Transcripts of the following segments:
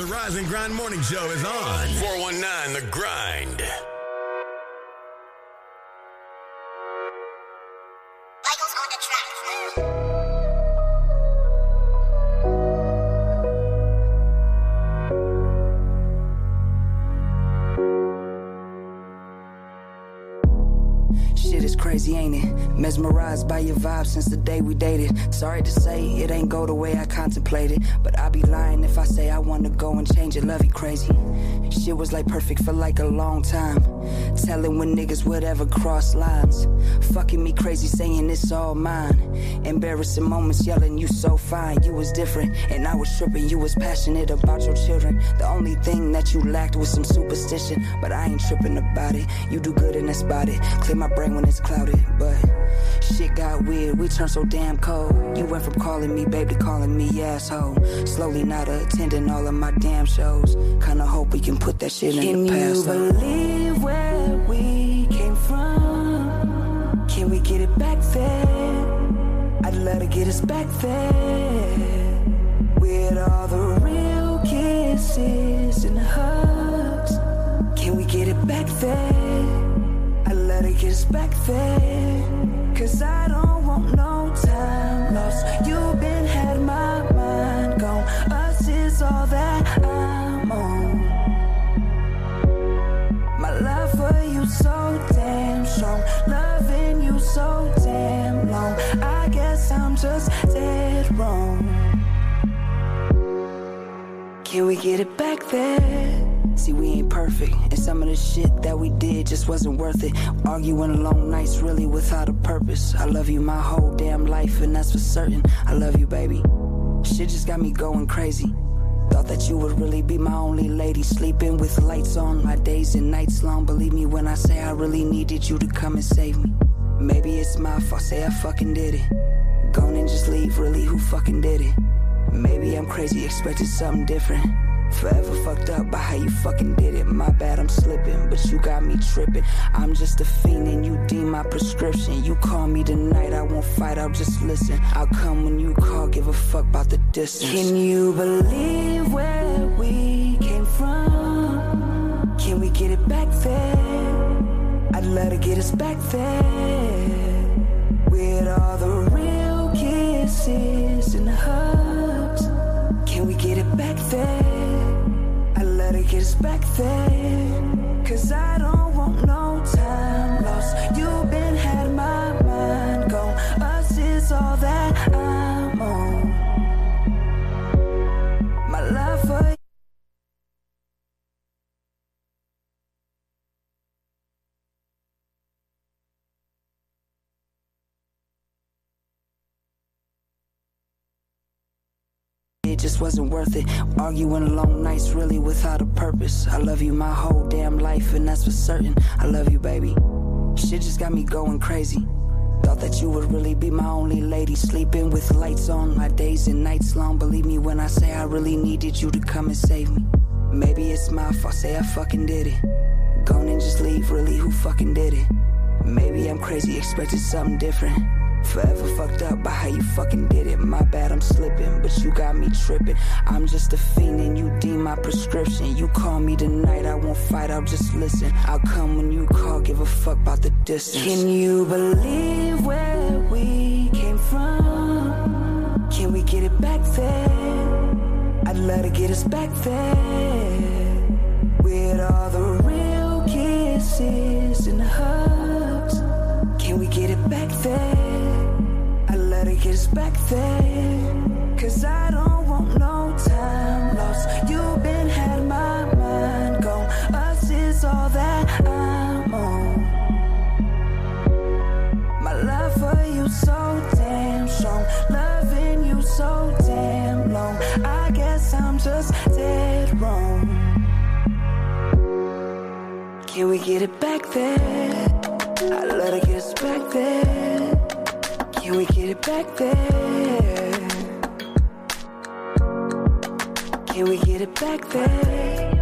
The Rise and Grind Morning Show is on. 419 The Grind. Mesmerized by your vibe since the day we dated. Sorry to say, it ain't go the way I contemplated. But I'd be lying if I say I wanna go and change it. Love you crazy. Shit was like perfect for like a long time. Telling when niggas would ever cross lines. Fucking me crazy, saying it's all mine. Embarrassing moments, yelling you so fine. You was different, and I was tripping. You was passionate about your children. The only thing that you lacked was some superstition. But I ain't tripping about it. You do good and that's about it. Clear my brain when it's clouded, but shit got weird. We turned so damn cold. You went from calling me babe to calling me asshole. Slowly not attending all of my damn shows. Kinda hope we can put that shit in Can the past. you believe where we came from? Can we get it back there? I'd love to get us back there. With all the real kisses and hugs. Can we get it back there? I'd love to get us back there. Cause I don't want no time lost. You've been had my mind gone. Us is all that I'm on. My love for you so damn strong. Loving you so damn long. I guess I'm just dead wrong. Can we get it back there? We ain't perfect, and some of the shit that we did just wasn't worth it. Arguing long nights, really without a purpose. I love you my whole damn life, and that's for certain. I love you, baby. Shit just got me going crazy. Thought that you would really be my only lady, sleeping with lights on, my days and nights long. Believe me when I say I really needed you to come and save me. Maybe it's my fault, say I fucking did it. Gone and just leave, really, who fucking did it? Maybe I'm crazy, expected something different. Forever fucked up by how you fucking did it. My bad, I'm slipping, but you got me tripping. I'm just a fiend and you deem my prescription. You call me tonight, I won't fight, I'll just listen. I'll come when you call, give a fuck about the distance. Can you believe where we came from? Can we get it back there? I'd love to get us back there. With all the real kisses and hugs. Can we get it back there? Get us back there. Cause I don't want no It just wasn't worth it. Arguing long nights, really without a purpose. I love you my whole damn life, and that's for certain. I love you, baby. Shit just got me going crazy. Thought that you would really be my only lady, sleeping with lights on, my days and nights long. Believe me when I say I really needed you to come and save me. Maybe it's my fault, say I fucking did it. Gone and just leave, really, who fucking did it? Maybe I'm crazy, expected something different. Forever fucked up by how you fucking did it. My bad, I'm slipping, but you got me tripping. I'm just a fiend and you deem my prescription. You call me tonight, I won't fight, I'll just listen. I'll come when you call, give a fuck about the distance. Can you believe where we came from? Can we get it back there? I'd love to get us back there. With all the real kisses and hugs. Can we get it back there? Us back there. Cause I don't want no time lost. You've been had my mind gone. Us is all that I'm on. My love for you so damn strong. Loving you so damn long. I guess I'm just dead wrong. Can we get it back there? I'd love to get us back there. Can we get it back there? Can we get it back there?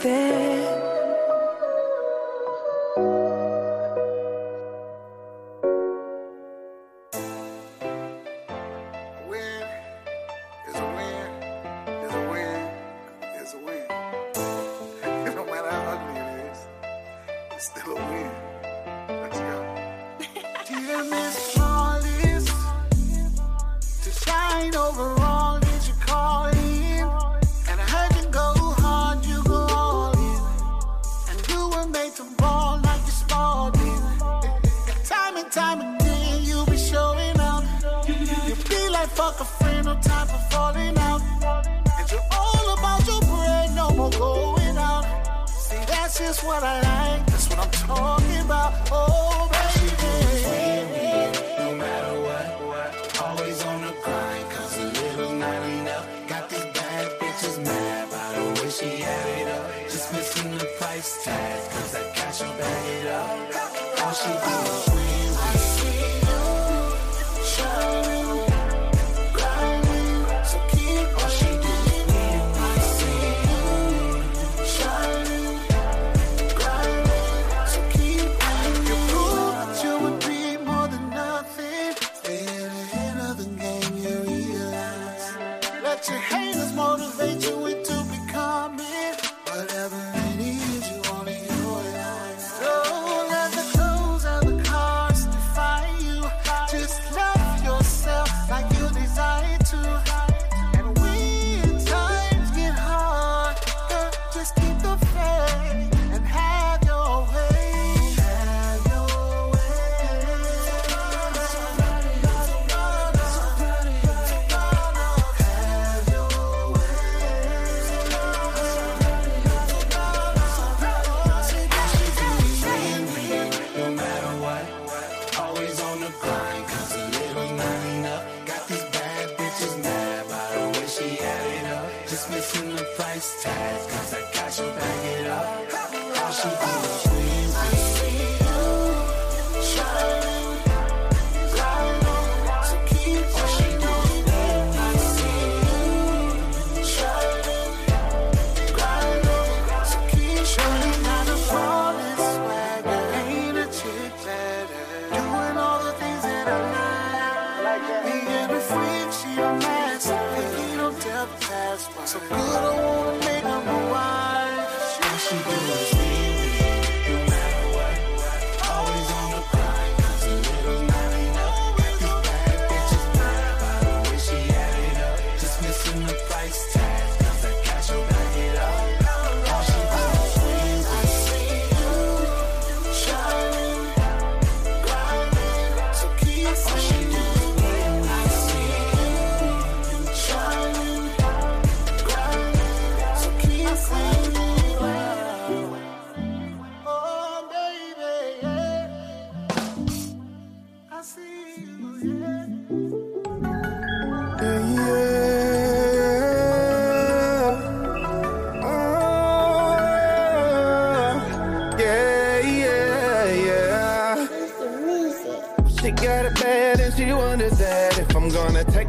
there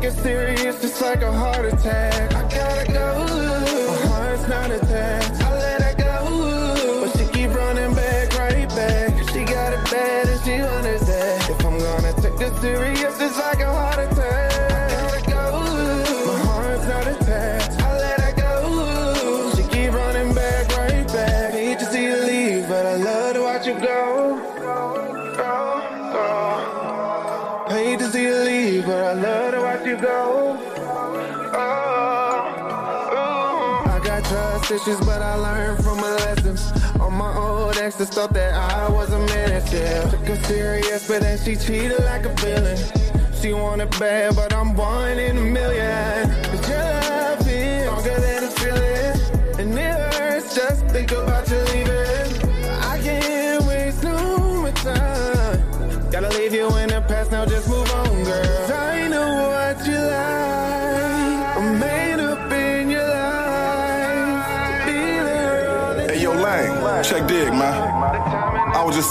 Seriously. serious. Get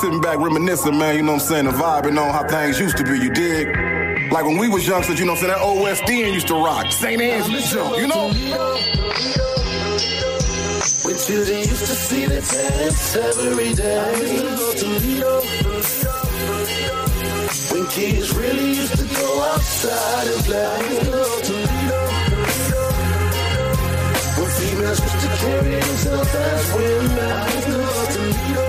it back reminiscing, man, you know what I'm saying, the vibing on how things used to be, you dig? Like when we was youngsters, you know what I'm saying, that old used to rock. St. Jump, you know? When children used to see the tents every day. I used to love Toledo. When kids really used to go outside and play. I used to love Toledo. When females used to carry themselves as women. I used to love Toledo.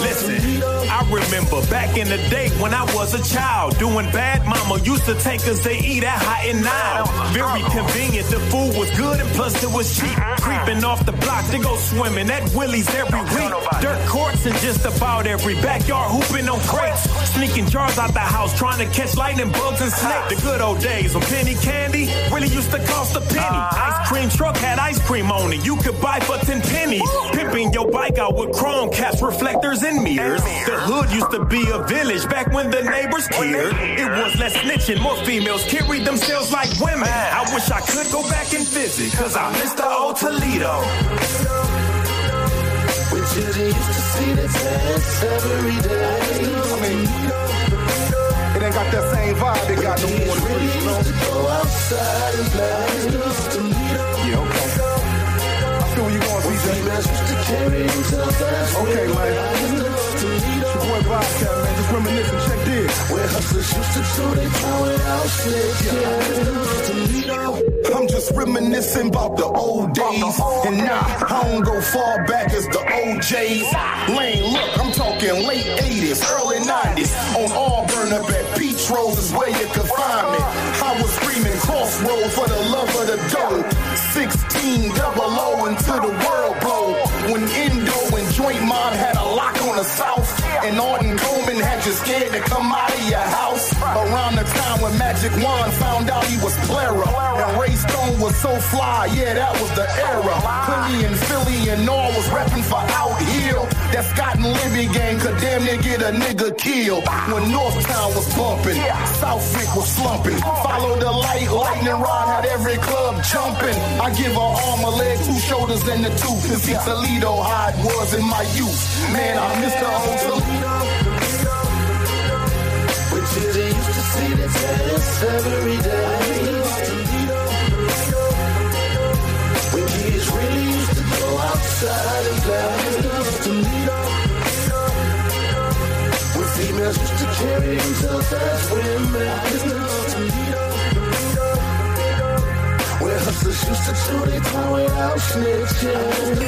Listen, I remember back in the day when I was a child, doing bad. Mama used to take us to eat at Hot and Now. Very convenient, the food was good and plus it was cheap. Creeping off the block to go swimming at Willie's every week. Dirt courts in just about every backyard, hooping on crates. Sneaking jars out the house, trying to catch lightning bugs and snakes. The good old days when penny candy really used to cost a penny. Ice cream truck had ice cream on it, you could buy for 10 pennies. Pimping your bike out with chrome caps, reflectors, and mirrors. The hood used to be a village back when the neighbors cared. It was less snitching, more females carried themselves like women. I wish I could go back and visit, cause I miss the old Toledo. When children used to see the tents every day. I mean, it ain't got that same vibe it got no more in the Really you know? used to go outside and play. Yeah, okay. I feel where you going, CJ. Females used to carry themselves Okay, man. Women. It's your boy Bobcat, man. Just reminiscing. Check this. Where hustlers used to tongue without snitching. Toledo. I'm just reminiscing about the old days. And nah, I don't go far back as the OJs. Lane, look, I'm talking late 80s, early 90s. On Auburn up at Peach Rose is where you could find me. I was screaming crossroads for the love of the dough. 16 double O into the world come out of your house. Around the time when Magic Wand found out he was Clara. And Ray Stone was so fly, yeah, that was the era. Philly and Philly and all was repping for Out Hill. That Scott and Libby gang could damn near get a nigga killed. When Northtown was bumping, Southwick was slumping. Follow the light, lightning rod had every club jumping. I give a arm, a leg, two shoulders, and a tooth. And see Toledo how it was in my youth. Man, I miss the old Toledo. Every day. When kids really used to go outside and play. When females used to carry themselves as women. Where hustlers used to chew their tongue without snitching.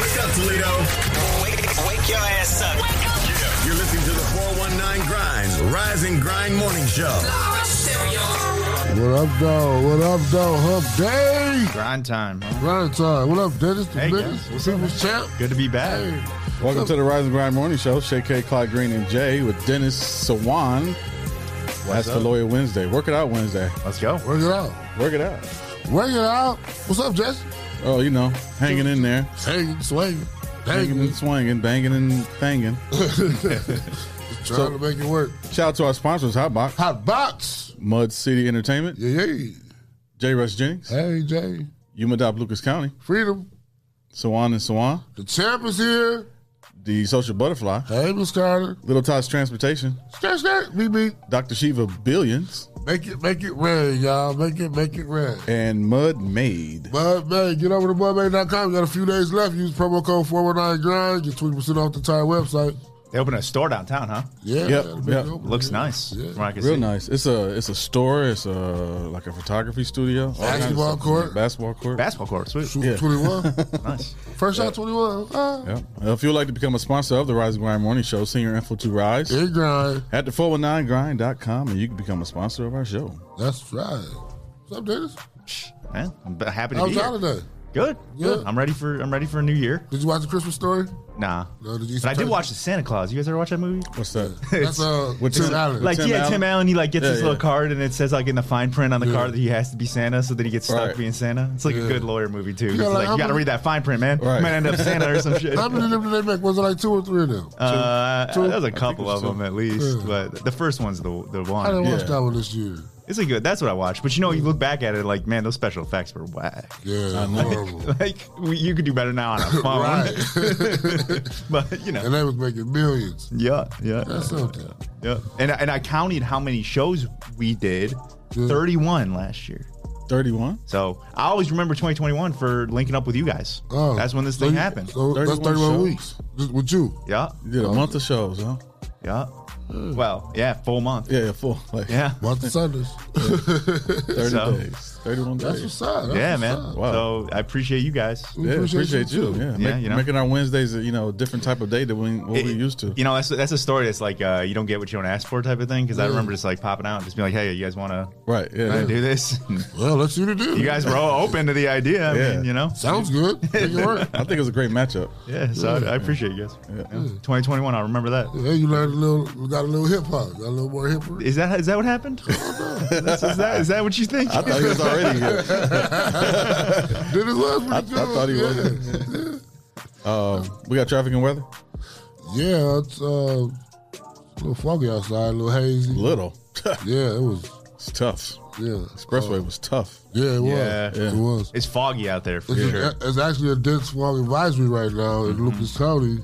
Wake up, Toledo. Wake, wake your ass up. Rise and Grind Morning Show. What up, dog? What up, dog? Hump day. Grind time. huh? Grind time. What up, Dennis? The Hey, business? guys. What's People's champ. Good to be back. Hey. Welcome to the Rise and Grind Morning Show. Shay K, Clyde Green, and Jay with Dennis Sawan. That's for up? Lawyer Wednesday. Work it out Wednesday. Let's go. Work it out. Work it out. Work it out. What's up, Jess? Oh, you know, hanging in there. Hanging, swinging, Banging hanging. and swinging, banging and banging. Trying to make it work. Shout out to our sponsors, Hotbox, Hot box. Mud City Entertainment, Yeah, yeah. J. Rush Jennings, Hey, Jay. UMADAOP Lucas County, Freedom. Sawan and Sawan, The champ is here. The Social Butterfly, Hey, Miss Carter. Little Tots Transportation, Skirt, skirt. Beep, beep. Dr. Shiva Billions, Make it, make it red, y'all. Make it, make it red. and Mud Made. Mud Bay, get over to budbay.com. You got a few days left. Use promo code 419 grind. Get 20% off the entire website. They opened a store downtown, huh? Yeah. Yep, got a big yep. opening. Looks nice. Yeah. From what I can Real see. nice. It's a it's a store. It's a like a photography studio. all kinds of Basketball court. Basketball court. Basketball court, sweet. Shoot Yeah. 21. nice. First shot 21. Ah. Yep. Uh, If you would like to become a sponsor of the Rise and Grind Morning Show, send your info to Rise Big grind. at the 419grind.com and you can become a sponsor of our show. That's right. What's up, Dennis? Man, I'm happy to How be was here. your holiday? Good. Good. Yeah. I'm ready for I'm ready for a new year. Did you watch the Christmas story? Nah. No, did you But I did watch the Santa Claus. You guys ever watch that movie? What's that? That's uh, What's Tim it? Allen. Like Tim yeah, Allen? Tim Allen. He like gets Yeah, this little yeah. card and it says like in the fine print on the Yeah. card that he has to be Santa, so that he gets stuck Right. being Santa. It's like Yeah. a good lawyer movie too. Yeah, like, like you got to read that fine print, man. Right. You might end up Santa or some shit. How many of them did they make? Was it like two or three of them? Uh, Two? there's a couple was of them at least, Yeah. but the first one's the the one. I one. didn't watch that one this year. It's a good. That's what I watched. But you know, you look back at it like, man, those special effects were whack. Yeah, horrible. Like we, you could do better now on a phone. Right. but you know, and they was making millions. yeah, yeah, That's something. yeah. And and I counted how many shows we did. Thirty-one last year. 31. So I always remember 2021 for linking up with you guys. Oh, That's when this so thing you- happened. So that's 31 31 shows. weeks with you. yeah, You did a month of shows, huh? yeah. Well, yeah, full month. Yeah, yeah, full. Like Yeah. Month of Sundays. 30 So- days. 31 That's what's up. That's yeah, what's man. up. Wow. So I appreciate you guys. We Yeah, appreciate, you. too. Yeah, Yeah, Make- you know. making our Wednesdays, a, you know, a different type of day than we, what we used to. You know, that's that's a story that's like uh, you don't get what you don't ask for type of thing. Because I remember just like popping out and just being like, "Hey, you guys want to Right. Yeah. do this?" Well, let's see what to do. you guys were all open to the idea. I Yeah. mean, you know. Sounds good. Make it work. I think it was a great matchup. Yeah. So I, I appreciate you guys. Yeah. 2021. I'll remember that. Yeah, you learned a little, got a little hip hop, got a little more hip hop. Is that is that what happened? Is that is that what you think? I thought he was already here. Did it was pretty I, I thought he yeah. was. Uh, we got traffic and weather. Yeah, it's uh, a little foggy outside, a little hazy. Little. Yeah, it was. it's tough. Yeah, Expressway was tough. yeah, it was. Yeah. Yeah. It was. It's foggy out there for It's, sure. it's actually a dense fog advisory right now Mm-hmm. in Lucas County.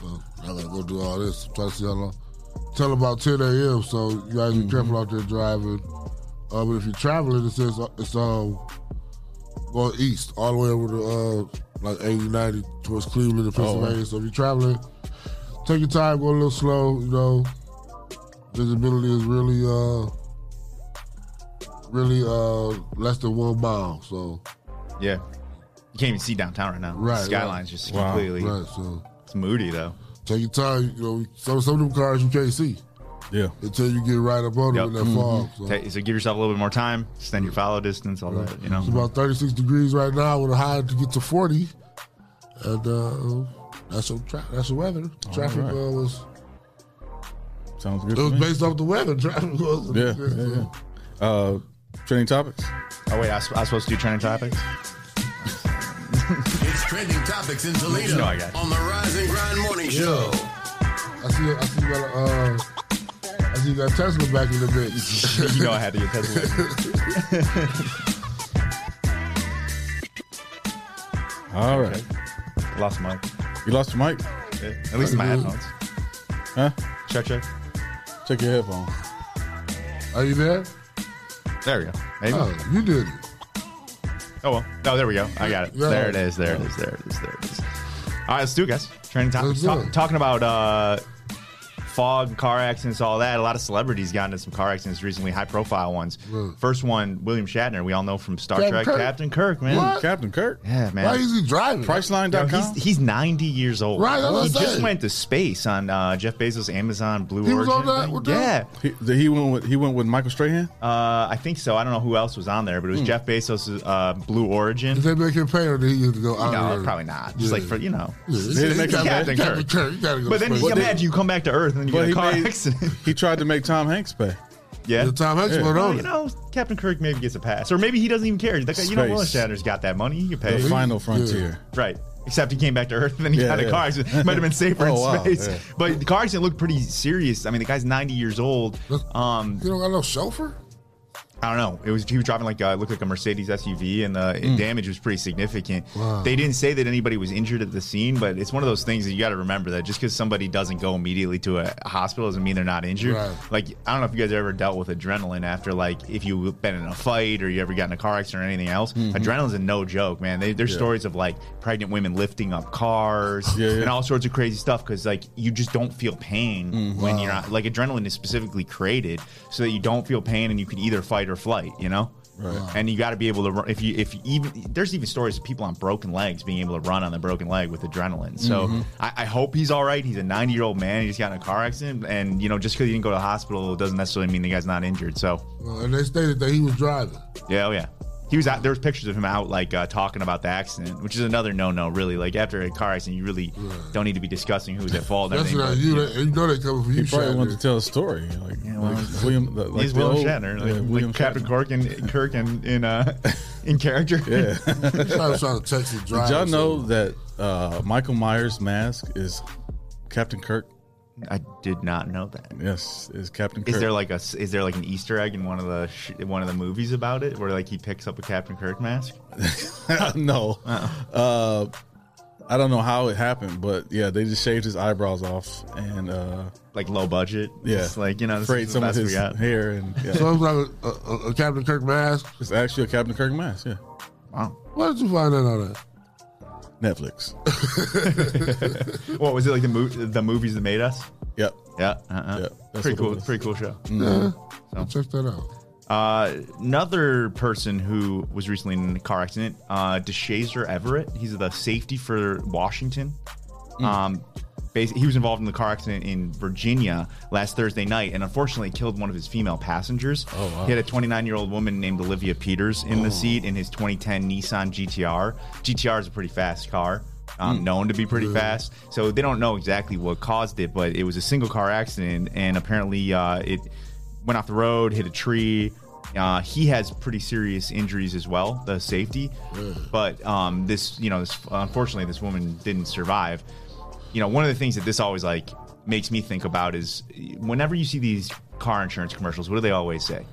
So I gotta go do all this. Try to see how long. Tell about 10 a.m. So you guys Mm-hmm. be careful out there driving. Uh, but if you're traveling, it says uh, it's um going east all the way over to uh like 80, 90 towards Cleveland and Pennsylvania. So if you're traveling, take your time, go a little slow. You know, visibility is really uh really uh less than one mile. So Yeah. You can't even see downtown right now. Right, The skyline's just Wow. completely. right, so. It's moody though. Take your time. You know, some some of them cars you can't see Yeah. until you get right up on them Yep. in that fog. So Ta- So give yourself a little bit more time. Extend your follow distance. All that. You know. it's about 36 degrees right now with a high to get to 40, and uh, that's your tra- that's the weather. Traffic right. uh, was Sounds good. it was me. based off the weather. Traffic was Yeah, yeah, yeah. Uh, trending topics. Oh wait, I was, I was supposed to do trending topics. It's trending topics in Toledo You know I got on the Rise and Grind Morning Show. I see. I see. You got a, uh, See you got Tesla back in the mix. you know I had to get Tesla. All right. Lost my. You lost your mic? Yeah. At least my headphones. Huh? Check check. Check your headphones. Are you there? There we go. Maybe. Oh, you did it. Oh well. Oh, there we go. I got it. Yeah. There it is. There it is. There it is. There it is. All right, let's do it, guys. Training time. Talk- talking about uh, fog, car accidents, all that. A lot of celebrities got into some car accidents recently, high profile ones. Right. First one, William Shatner. We all know from Star Captain Trek, Kirk. Captain Kirk, man. What? Captain Kirk. Yeah, man. Why is he driving? You know, Priceline.com. he's, he's 90 years old. Right, that's what he I'm just went to space on uh, Jeff Bezos' Amazon Blue He was Origin. on that with yeah. He, the- he went with he went with Michael Strahan. Uh, I think so. I don't know who else was on there, but it Hmm. was Jeff Bezos' uh, Blue Origin. Did they make him pay or did he get to go out? No, probably not. Just like for you know. Yeah, They didn't make him Captain, Captain Captain Kirk. You go But then to you imagine you come back to Earth and then you But get he a car made accident. he tried to make Tom Hanks pay. yeah. The Tom Hanks Yeah. went Well, on you know, Captain Kirk maybe gets a pass, or maybe he doesn't even care. That guy, you know, William Space. Shatner's got that money; he can pay. The pay. final frontier. Right. Except he came back to Earth and then he Yeah, got a yeah. car accident. Might have been safer Oh, in wow, space. yeah. But the car accident looked pretty serious. I mean, the guy's 90 years old. Um, You don't got no chauffeur? I don't know. It was he was driving like uh, looked like a Mercedes SUV, and the Hmm. damage was pretty significant. Wow. They didn't say that anybody was injured at the scene, but it's one of those things that you got to remember that just because somebody doesn't go immediately to a hospital doesn't mean they're not injured. Right. Like I don't know if you guys ever dealt with adrenaline after like if you've been in a fight or you ever got in a car accident or anything else. Mm-hmm. Adrenaline's a no joke, man. They, there's stories of like pregnant women lifting up cars Yeah, yeah. and all sorts of crazy stuff because like you just don't feel pain Mm-hmm. when you're not like adrenaline is specifically created so that you don't feel pain and you can either fight or flight. You know. Right. And you got to be able to run. If you, if you even, there's even stories of people on broken legs being able to run on the broken leg with adrenaline. So Mm-hmm. I, I hope he's all right. He's a 90 year old man. He just got in a car accident, and you know, just because he didn't go to the hospital doesn't necessarily mean the guy's not injured. So Well, and they stated that he was driving. yeah, oh yeah. He was out. There was pictures of him out, like uh, talking about the accident, which is another no-no. Really, like after a car accident, you really don't need to be discussing who's at fault. That's everything, not you. yeah. They, you know they coming for you, He probably Shatner. wanted to tell a story, like, well, like William, like He's the William old- Shatner, like, yeah, like William Captain Shatner. Kirk and Kirk and in uh, in character. Yeah. I trying to text his driver. Did y'all know that uh, Michael Myers' mask is Captain Kirk I did not know that. Yes, is Captain. Is there like a is there like an Easter egg in one of the sh- one of the movies about it where like he picks up a Captain Kirk mask? no. Uh, I don't know how it happened, but yeah, they just shaved his eyebrows off and uh, like low budget. Yeah, Just like, you know, this sprayed is some of his hair and yeah. So it's like a, a, a Captain Kirk mask. It's actually a Captain Kirk mask. Yeah. Wow. Why did you find that out? Of? Netflix. what was it like the mo- the movies that made us? Yep. Yeah. Uh-uh. Yep, that's Pretty what it cool. was. Pretty cool show. Yeah, I'll check that out. Uh, another person who was recently in a car accident, uh, Deshazor Everett. He's the safety for Washington. Um, basi- he was involved in the car accident in Virginia last Thursday night, and unfortunately killed one of his female passengers. Oh, wow. He had a 29 year old woman named Olivia Peters in the seat in his 2010 Nissan GTR. GTR is a pretty fast car. Um, known to be pretty fast, so they don't know exactly what caused it, but it was a single car accident, and apparently uh, it went off the road, hit a tree. Uh, he has pretty serious injuries as well, the safety. But um, this, you know, this unfortunately, this woman didn't survive. You know, one of the things that this always like makes me think about is whenever you see these car insurance commercials, what do they always say?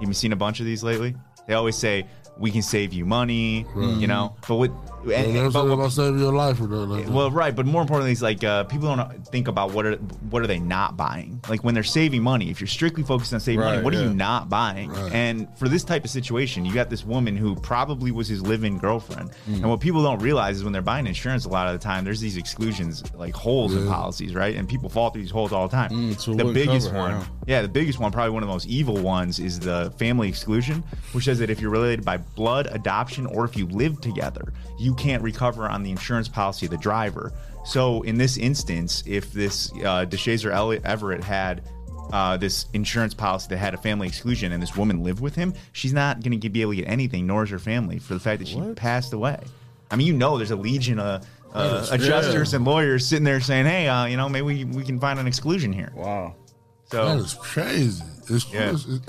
You've seen a bunch of these lately. They always say, "We can save you money," you know. But what? And, but what- saving your life or nothing. Like well, right, but more importantly, it's like uh, people don't think about what are what are they not buying. Like when they're saving money, if you're strictly focused on saving money, Right, what are you not buying? And for this type of situation, you got this woman who probably was his live-in girlfriend. Mm. And what people don't realize is when they're buying insurance, a lot of the time there's these exclusions, like holes in policies, right? And people fall through these holes all the time. Mm, so the biggest one, yeah, the biggest one, probably one of the most evil ones, is the family exclusion, which says that if you're related by blood, adoption, or if you live together, you can't recover on the insurance policy of the driver. So in this instance, if this uh, Deshazor Elliott Everett had uh, this insurance policy that had a family exclusion and this woman lived with him, she's not going to be able to get anything, nor is her family, for the fact that she passed away. I mean, you know, there's a legion of uh, That is adjusters crazy. and lawyers sitting there saying, "Hey, uh, you know, maybe we, we can find an exclusion here." Wow. So that is crazy. It's, Yeah. it's, it-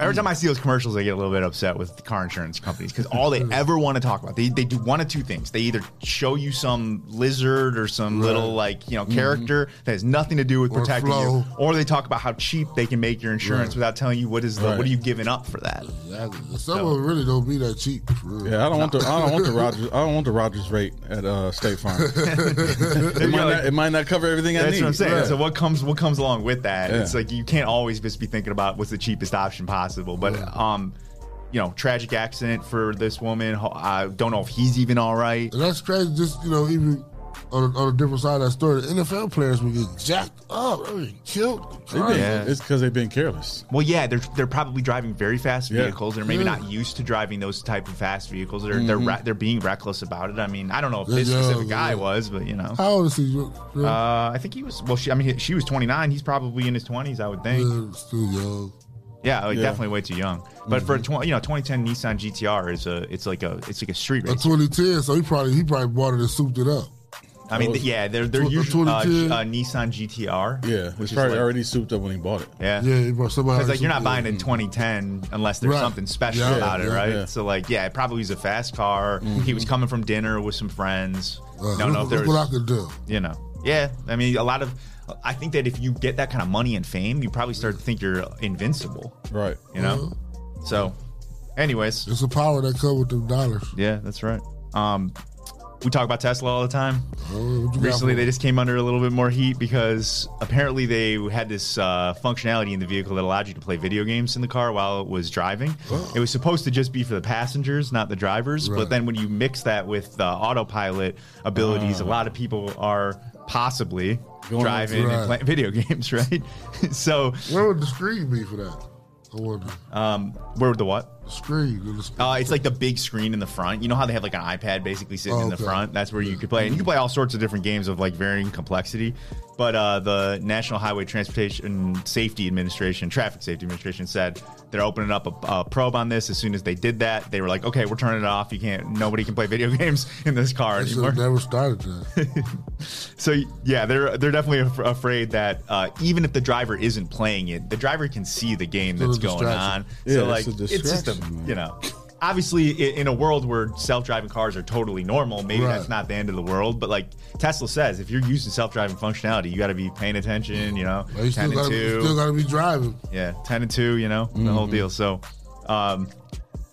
Every time I see those commercials, I get a little bit upset with the car insurance companies because all they ever want to talk about, they, they do one of two things. They either show you some lizard or some Right. little like you know character that has nothing to do with Or protecting flow. you, or they talk about how cheap they can make your insurance Right. without telling you what is the Right. what are you giving up for that. exactly. Some of them really don't be that cheap. For. Yeah, I don't want the I don't want the Rodgers I don't want the Rodgers rate at uh, State Farm. it, might not, it might not cover everything I That's need. what I'm saying. Yeah. So what comes what comes along with that? Yeah. It's like you can't always just be thinking about what's the cheapest option possible. But um, you know, tragic accident for this woman. I don't know if he's even all right. And that's crazy. Just you know, even on a, on a different side of that story, the NFL players will get jacked up, I mean, killed. They've It's because they've been careless. Well, yeah, they're they're probably driving very fast Yeah. vehicles. They're maybe Yeah. not used to driving those type of fast vehicles. They're they're Mm-hmm. re- they're being reckless about it. I mean, I don't know if this Yeah, specific yeah. guy was, but you know, How old is he? uh, I think he was. Well, she, I mean, she was 29. He's probably in his 20s, I would think. Yeah, still young. Yeah, like, Yeah. definitely way too young. But for a tw- you know 2010 Nissan GTR is a it's like a it's like a street A 2010, so he probably he probably bought it and souped it up. I mean, th- yeah, they're they're Tw- a usually uh, uh, Nissan GTR. Yeah, which probably like- already souped up when he bought it. Yeah. Yeah, he bought somebody. Because like you're not buying it in 2010 unless there's Right. something special Yeah, about it, right? yeah. So like, yeah, it probably was a fast car. He was coming from dinner with some friends. Uh, Don't know if there look what I was, could do. you know, yeah. I mean, a lot of. I think that if you get that kind of money and fame, you probably start to think you're invincible. Right. You know. So, anyways, It's the power that comes with them dollars. yeah, that's right. Um, we talk about Tesla all the time. Oh, what you got Recently, they just came under a little bit more heat because apparently they had this uh, functionality in the vehicle that allowed you to play video games in the car while it was driving. It was supposed to just be for the passengers, not the drivers. But then when you mix that with the autopilot abilities, a lot of people are possibly Going- driving and playing video games, right? so, Where would the screen be for that? I wonder. um, where would the what? The screen. Screen. Uh, it's like the big screen in the front. You know how they have like an iPad basically sitting Oh, in the okay. front? That's where you could play. And you can play all sorts of different games of like varying complexity. But uh, the National Highway Transportation Safety Administration, Traffic Safety Administration said they're opening up a, a probe on this. As soon as they did that, they were like, okay, we're turning it off. You can't, nobody can play video games in this car I should anymore. have never started that. So yeah, they're they're definitely af- afraid that uh, even if the driver isn't playing it, the driver can see the game Still that's going on. Yeah, so it's like a it's just a distraction, man. You know, obviously in a world where self-driving cars are totally normal maybe Right. that's not the end of the world but like tesla says if you're using self-driving functionality you got to be paying attention you know Well, you still 10 and 2 still gotta be driving. yeah 10 and 2 you know the whole Mhm. deal so um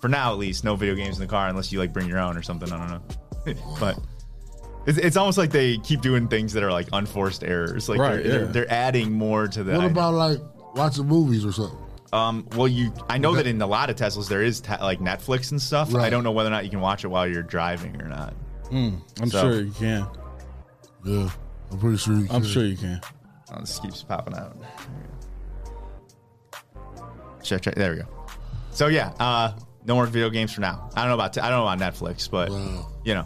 for now at least no video games in the car unless you like bring your own or something i don't know but it's, it's almost like they keep doing things that are like unforced errors like Right, they're, they're, yeah. they're adding more to the What about like watching movies or something? Um, well, you. I know that in a lot of Teslas there is ta- like Netflix and stuff. I don't know whether or not you can watch it while you're driving or not. Mm, I'm So- sure you can. Yeah, I'm pretty sure you can I'm can. sure you can. Oh, this keeps popping out. Check, check. There we go. So yeah, uh, no more video games for now. I don't know about t- I don't know about Netflix, but you know,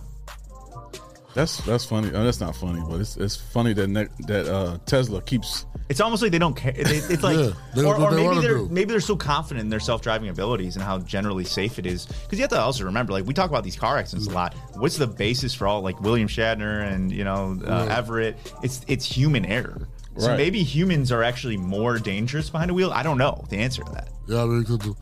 That's that's funny. Oh, that's not funny, but it's it's funny that ne- that uh, Tesla keeps. it's almost like they don't care. They, it's like, Yeah, they or, or they maybe they're do. maybe they're so confident in their self driving abilities and how generally safe it is. Because you have to also remember, like we talk about these car accidents a lot. What's the basis for all like William Shatner and you know uh, Right. Everett? It's it's human error. So Right. maybe humans are actually more dangerous behind a wheel. I don't know the answer to that. Yeah, I mean, 'cause the,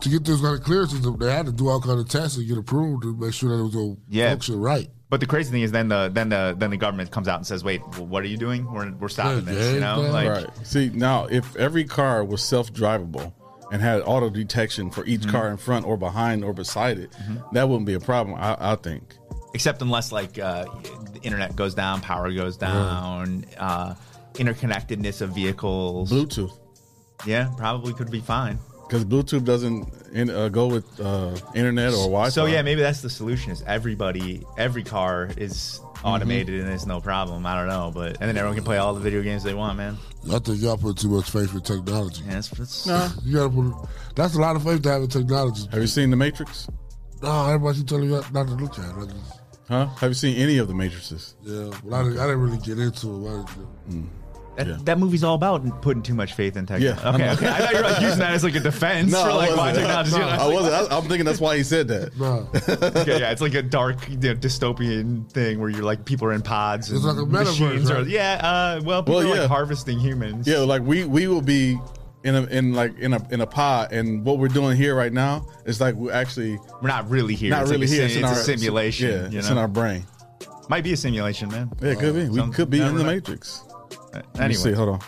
to get those kind of clearances, they had to do all kind of tests and get approved to make sure that it was going to Yeah. function right. But the crazy thing is, then the then the then the government comes out and says, "Wait, well, what are you doing? We're, we're stopping this." You know, like right. See now, if every car was self drivable and had auto detection for each Mhm. car in front or behind or beside it, that wouldn't be a problem. I, I think. except unless like uh, the internet goes down, power goes down, uh, interconnectedness of vehicles, Bluetooth. Yeah, probably could be fine. Because Bluetooth doesn't in, uh, go with uh, internet or Wi-Fi. So yeah, maybe that's the solution. Is everybody, every car is automated and it's no problem. I don't know, but and then everyone can play all the video games they want, man. I think y'all put too much faith in technology. Yeah, that's, that's No. You gotta put. That's a lot of faith to have in technology. Have you seen The Matrix? No, everybody telling you not to look at it. Huh? Have you seen any of the Matrices? yeah, but I, didn't, I didn't really get into it. I didn't- That, that movie's all about putting too much faith in technology. Yeah, I okay, know. okay. I thought you were like using that as like a defense No, for I like why wasn't. technology. No, I wasn't. I- I'm thinking that's why he said that. No. okay, yeah, it's like a dark, you know, dystopian thing where you're like people are in pods. It's and like a metaverse, machines Are, yeah, uh, well, people Well, are like harvesting humans. Yeah, like we we will be in a in like in a in a pod, and what we're doing here right now is like we're actually we're not really here. Not It's really like a here. sim- in it's a our simulation, Yeah, you it's in our brain. Might be a simulation, man. Yeah, it could be. We Some- could be in the know. Matrix. Let me Anyway. see. Hold on.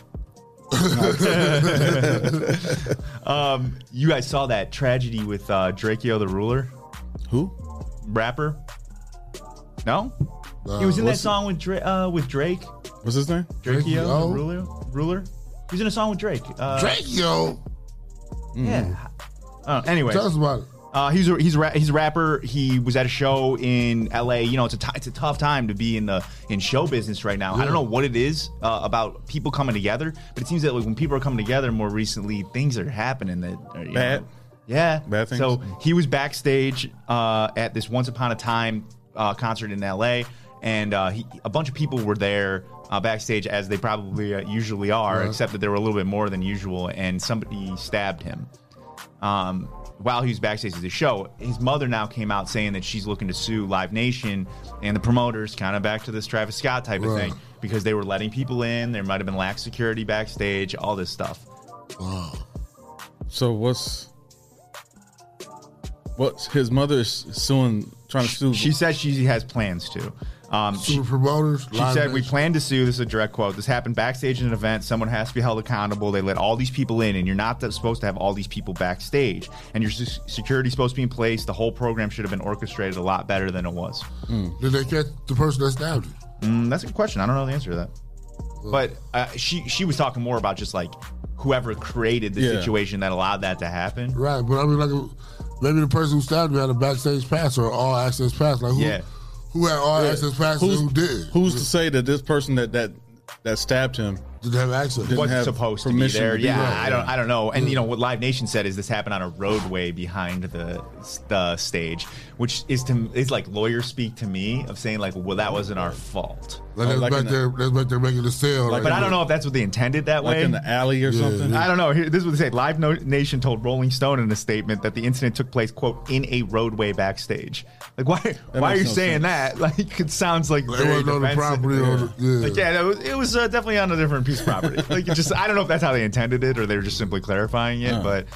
um, you guys saw that tragedy with uh, Drakeo the Ruler? Who? Rapper? No? Uh, he was in that song with Drake. Uh, with Drake. What's his name? Drakeo the Drakeo? Ruler. Ruler. He was in a song with Drake. Uh, Drakeo? Yeah. Uh, anyway, Tell us about it. Uh, he's a, he's a, he's a rapper. He was at a show in L.A. You know, it's a it's a tough time to be in the in show business right now. I don't know what it is uh, about people coming together, but it seems that like when people are coming together more recently, things are happening that are, you Bad? know- yeah, Bad things? So he was backstage uh, at this Once Upon a Time uh, concert in L.A. and uh, he, a bunch of people were there uh, backstage as they probably uh, usually are, Yeah. except that there were a little bit more than usual, and somebody stabbed him um, while he was backstage at the show. His mother now came out saying that she's looking to sue Live Nation and the promoters, kind of back to this Travis Scott type of Right. thing, because they were letting people in. There might have been lax security backstage, all this stuff. Wow. So what's what's his mother's suing, trying to sue? She said she has plans to. Um, she, promoters. she said, We plan to sue. This is a direct quote. This happened backstage at an event. Someone has to be held accountable. They let all these people in, and you're not supposed to have all these people backstage. And your se- security's supposed to be in place. The whole program should have been orchestrated a lot better than it was. Did they catch the person that stabbed you? Mm, that's a good question. I don't know the answer to that. But uh, she she was talking more about just like whoever created the Yeah. situation that allowed that to happen. Right, but I mean, like, maybe the person who stabbed me had a backstage pass or all access pass. Like, who, Yeah. Who had all Yeah. access pass Who's- and who did? Who's to say that this person that that that stabbed him didn't have access? Didn't Wasn't have supposed to be permission there. to be yeah, there. I don't. I don't know. And you know what Live Nation said is this happened on a roadway behind the the stage, which is to is like lawyer speak to me of saying like, well, that wasn't our fault. Like, that's like back the- there, that's back there making the sale. But I don't know if that's what they intended that like way. in the alley or Yeah, something? I don't know. Here, this is what they say. Live Nation told Rolling Stone in a statement that the incident took place, quote, in a roadway backstage. Like, why? why are you no saying sense. that? Like, it sounds like They very wasn't on the defensive. property. Or the, yeah. Like, yeah, it was, it was uh, definitely on a different piece of property. like, it just I don't know if that's how they intended it or they were just simply clarifying it. Huh. But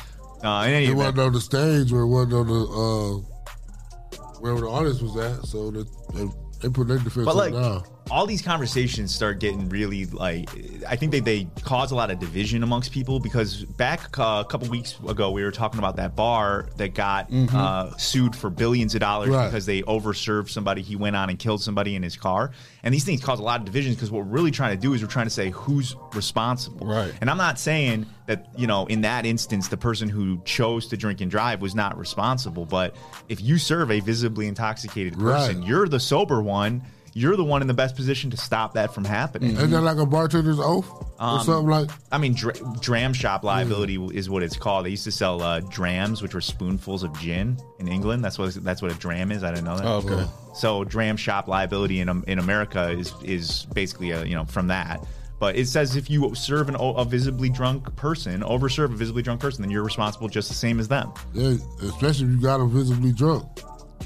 Uh, in any It event, wasn't on the stage or it wasn't on the uh, wherever the audience was at. So they they, they put their defense but up like now. All these conversations start getting really like i think they, they cause a lot of division amongst people because back uh, a couple weeks ago we were talking about that bar that got uh, sued for billions of dollars Right. because they overserved somebody he went on and killed somebody in his car and these things cause a lot of divisions because what we're really trying to do is we're trying to say who's responsible Right. and i'm not saying that you know in that instance the person who chose to drink and drive was not responsible but if you serve a visibly intoxicated person Right. you're the sober one you're the one in the best position to stop that from happening. Ain't that like a bartender's oath or something like? I mean, dra- dram shop liability is what it's called. They used to sell uh, drams, which were spoonfuls of gin in England. That's what that's what a dram is. I didn't know that. Oh, okay. So dram shop liability in um, in America is is basically a, you know from that. But it says if you serve an, o- a visibly drunk person, overserve a visibly drunk person, then you're responsible just the same as them. Yeah, especially if you got them visibly drunk.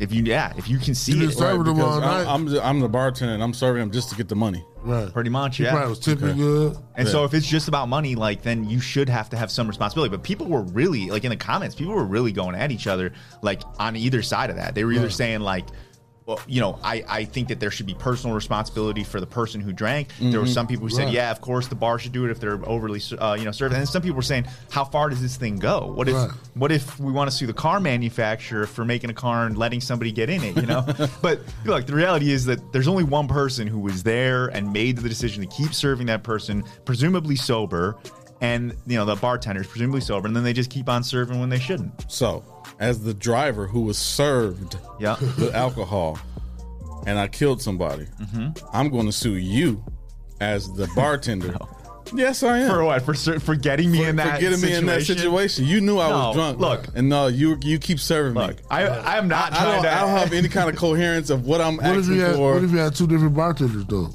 If you yeah, if you can see You it, been serving them all night. I'm, I'm, the, I'm the bartender and I'm serving them just to get the money. right. pretty much He yeah. probably was tipping good. And so if it's just about money, like then you should have to have some responsibility. But people were really like in the comments, people were really going at each other like on either side of that. They were either saying like well, you know, I, I think that there should be personal responsibility for the person who drank. There were some people who said, Right. yeah, of course the bar should do it if they're overly, uh, you know, served. And some people were saying, how far does this thing go? What if, Right. what if we want to sue the car manufacturer for making a car and letting somebody get in it? You know, but look, the reality is that there's only one person who was there and made the decision to keep serving that person, presumably sober, and you know the bartender's presumably sober, and then they just keep on serving when they shouldn't. So, as the driver who was served Yeah. the alcohol and I killed somebody, mm-hmm. I'm going to sue you as the bartender. Yes, I am. For what? For ser- for getting me in that for getting me in that situation. You knew I No, was drunk. look. and no, you you keep serving me. I I am not I trying don't, to. I don't have any kind of coherence of what I'm What if asking you had? for. What if you had two different bartenders though?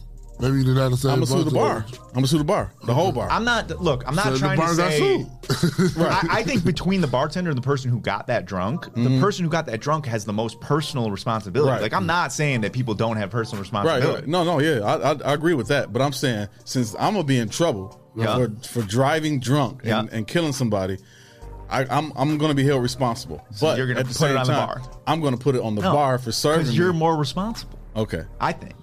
Maybe you didn't have the same. I'm gonna sue the bar. I'm gonna sue the bar, the whole bar. I'm not. Look, I'm not So the trying bar to got say. sued. I, I think between the bartender and the person who got that drunk, the mm-hmm. person who got that drunk has the most personal responsibility. Right. Like I'm not saying that people don't have personal responsibility. right. No, no, yeah, I, I, I agree with that. But I'm saying since I'm gonna be in trouble Yeah. for, for driving drunk and, Yeah. and killing somebody, I, I'm I'm gonna be held responsible. but you're gonna at the put it same on the time, bar. I'm gonna put it on the No, bar for serving. because you're me. more responsible. okay. I think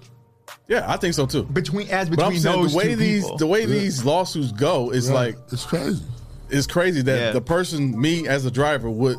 Yeah, I think so too. between as But I'm between saying those the way two these people. the way these lawsuits go is Right. like it's crazy. it's crazy that Yeah. the person me as a driver would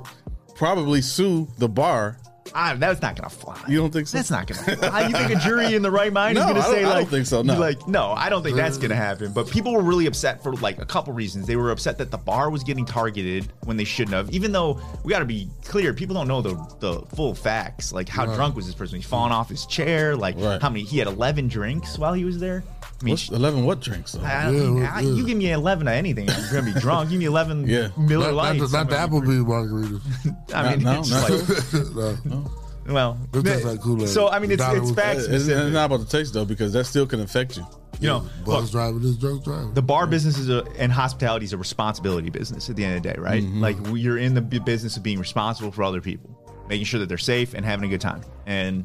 probably sue the bar. I, that's not gonna fly. You don't think so? That's not gonna fly. You think a jury in the right mind No, is gonna say, like, I don't think so, no. Like, no, I don't think that's gonna happen. But people were really upset for like a couple reasons. They were upset that the bar was getting targeted when they shouldn't have. Even though we got to be clear, people don't know the the full facts. Like, how drunk was this person? He's falling off his chair. Like, Right. how many? He had eleven drinks while he was there. I mean, What's eleven? What drinks? Though? I don't Yeah, I- yeah. you give me eleven of anything, I'm gonna be drunk. Give me eleven Yeah. Miller Not, not, Lites. the, not the I'm gonna be Applebee's margaritas. pretty- I mean, No, it's no, just like, no. well, It tastes like Kool-Aid. so I mean, it's Dollar it's was- facts. It's, it's not about the taste though, because that still can affect you. You know, bus look, driving is drunk driving. the bar business is a, and hospitality is a responsibility business at the end of the day, right? Mm-hmm. Like we- you're in the bu- business of being responsible for other people, making sure that they're safe and having a good time. And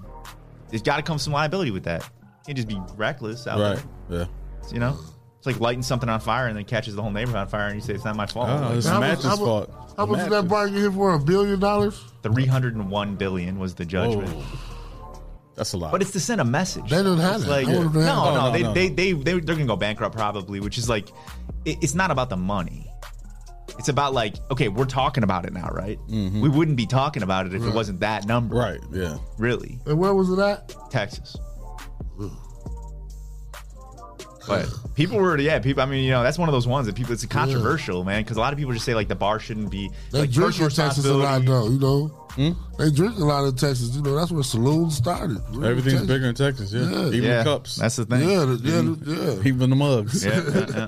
there's got to come some liability with that. You can't just be reckless out Right. Yeah. there. You know, it's like lighting something on fire and then catches the whole neighborhood on fire, and you say it's not my fault. Oh, Like, it's How much- Match's much- fault. How much did that bar get hit for? A billion dollars? 301 billion was the judgment. Whoa. That's a lot. But it's to send a message. They didn't have It's that. Like, I no, would've had no, that. No, they, no, they, no. they, they, they're going to go bankrupt probably, which is like, it, it's not about the money. It's about like, okay, we're talking about it now, right? Mm-hmm. We wouldn't be talking about it if it wasn't that number. right. Yeah. Really. And where was it at? Texas. But people were, yeah, people. I mean, you know, that's one of those ones that people. It's controversial, man, because a lot of people just say like the bar shouldn't be. They like, drink in Texas a lot, responsibility. though. You know, hmm? they drink a lot in Texas. You know, that's where saloons started. Really, Everything's Texas. bigger in Texas. Yeah. Yeah. Even Yeah, the cups. that's the thing. Yeah, the, yeah, the- yeah. even the mugs. Yeah, yeah, yeah.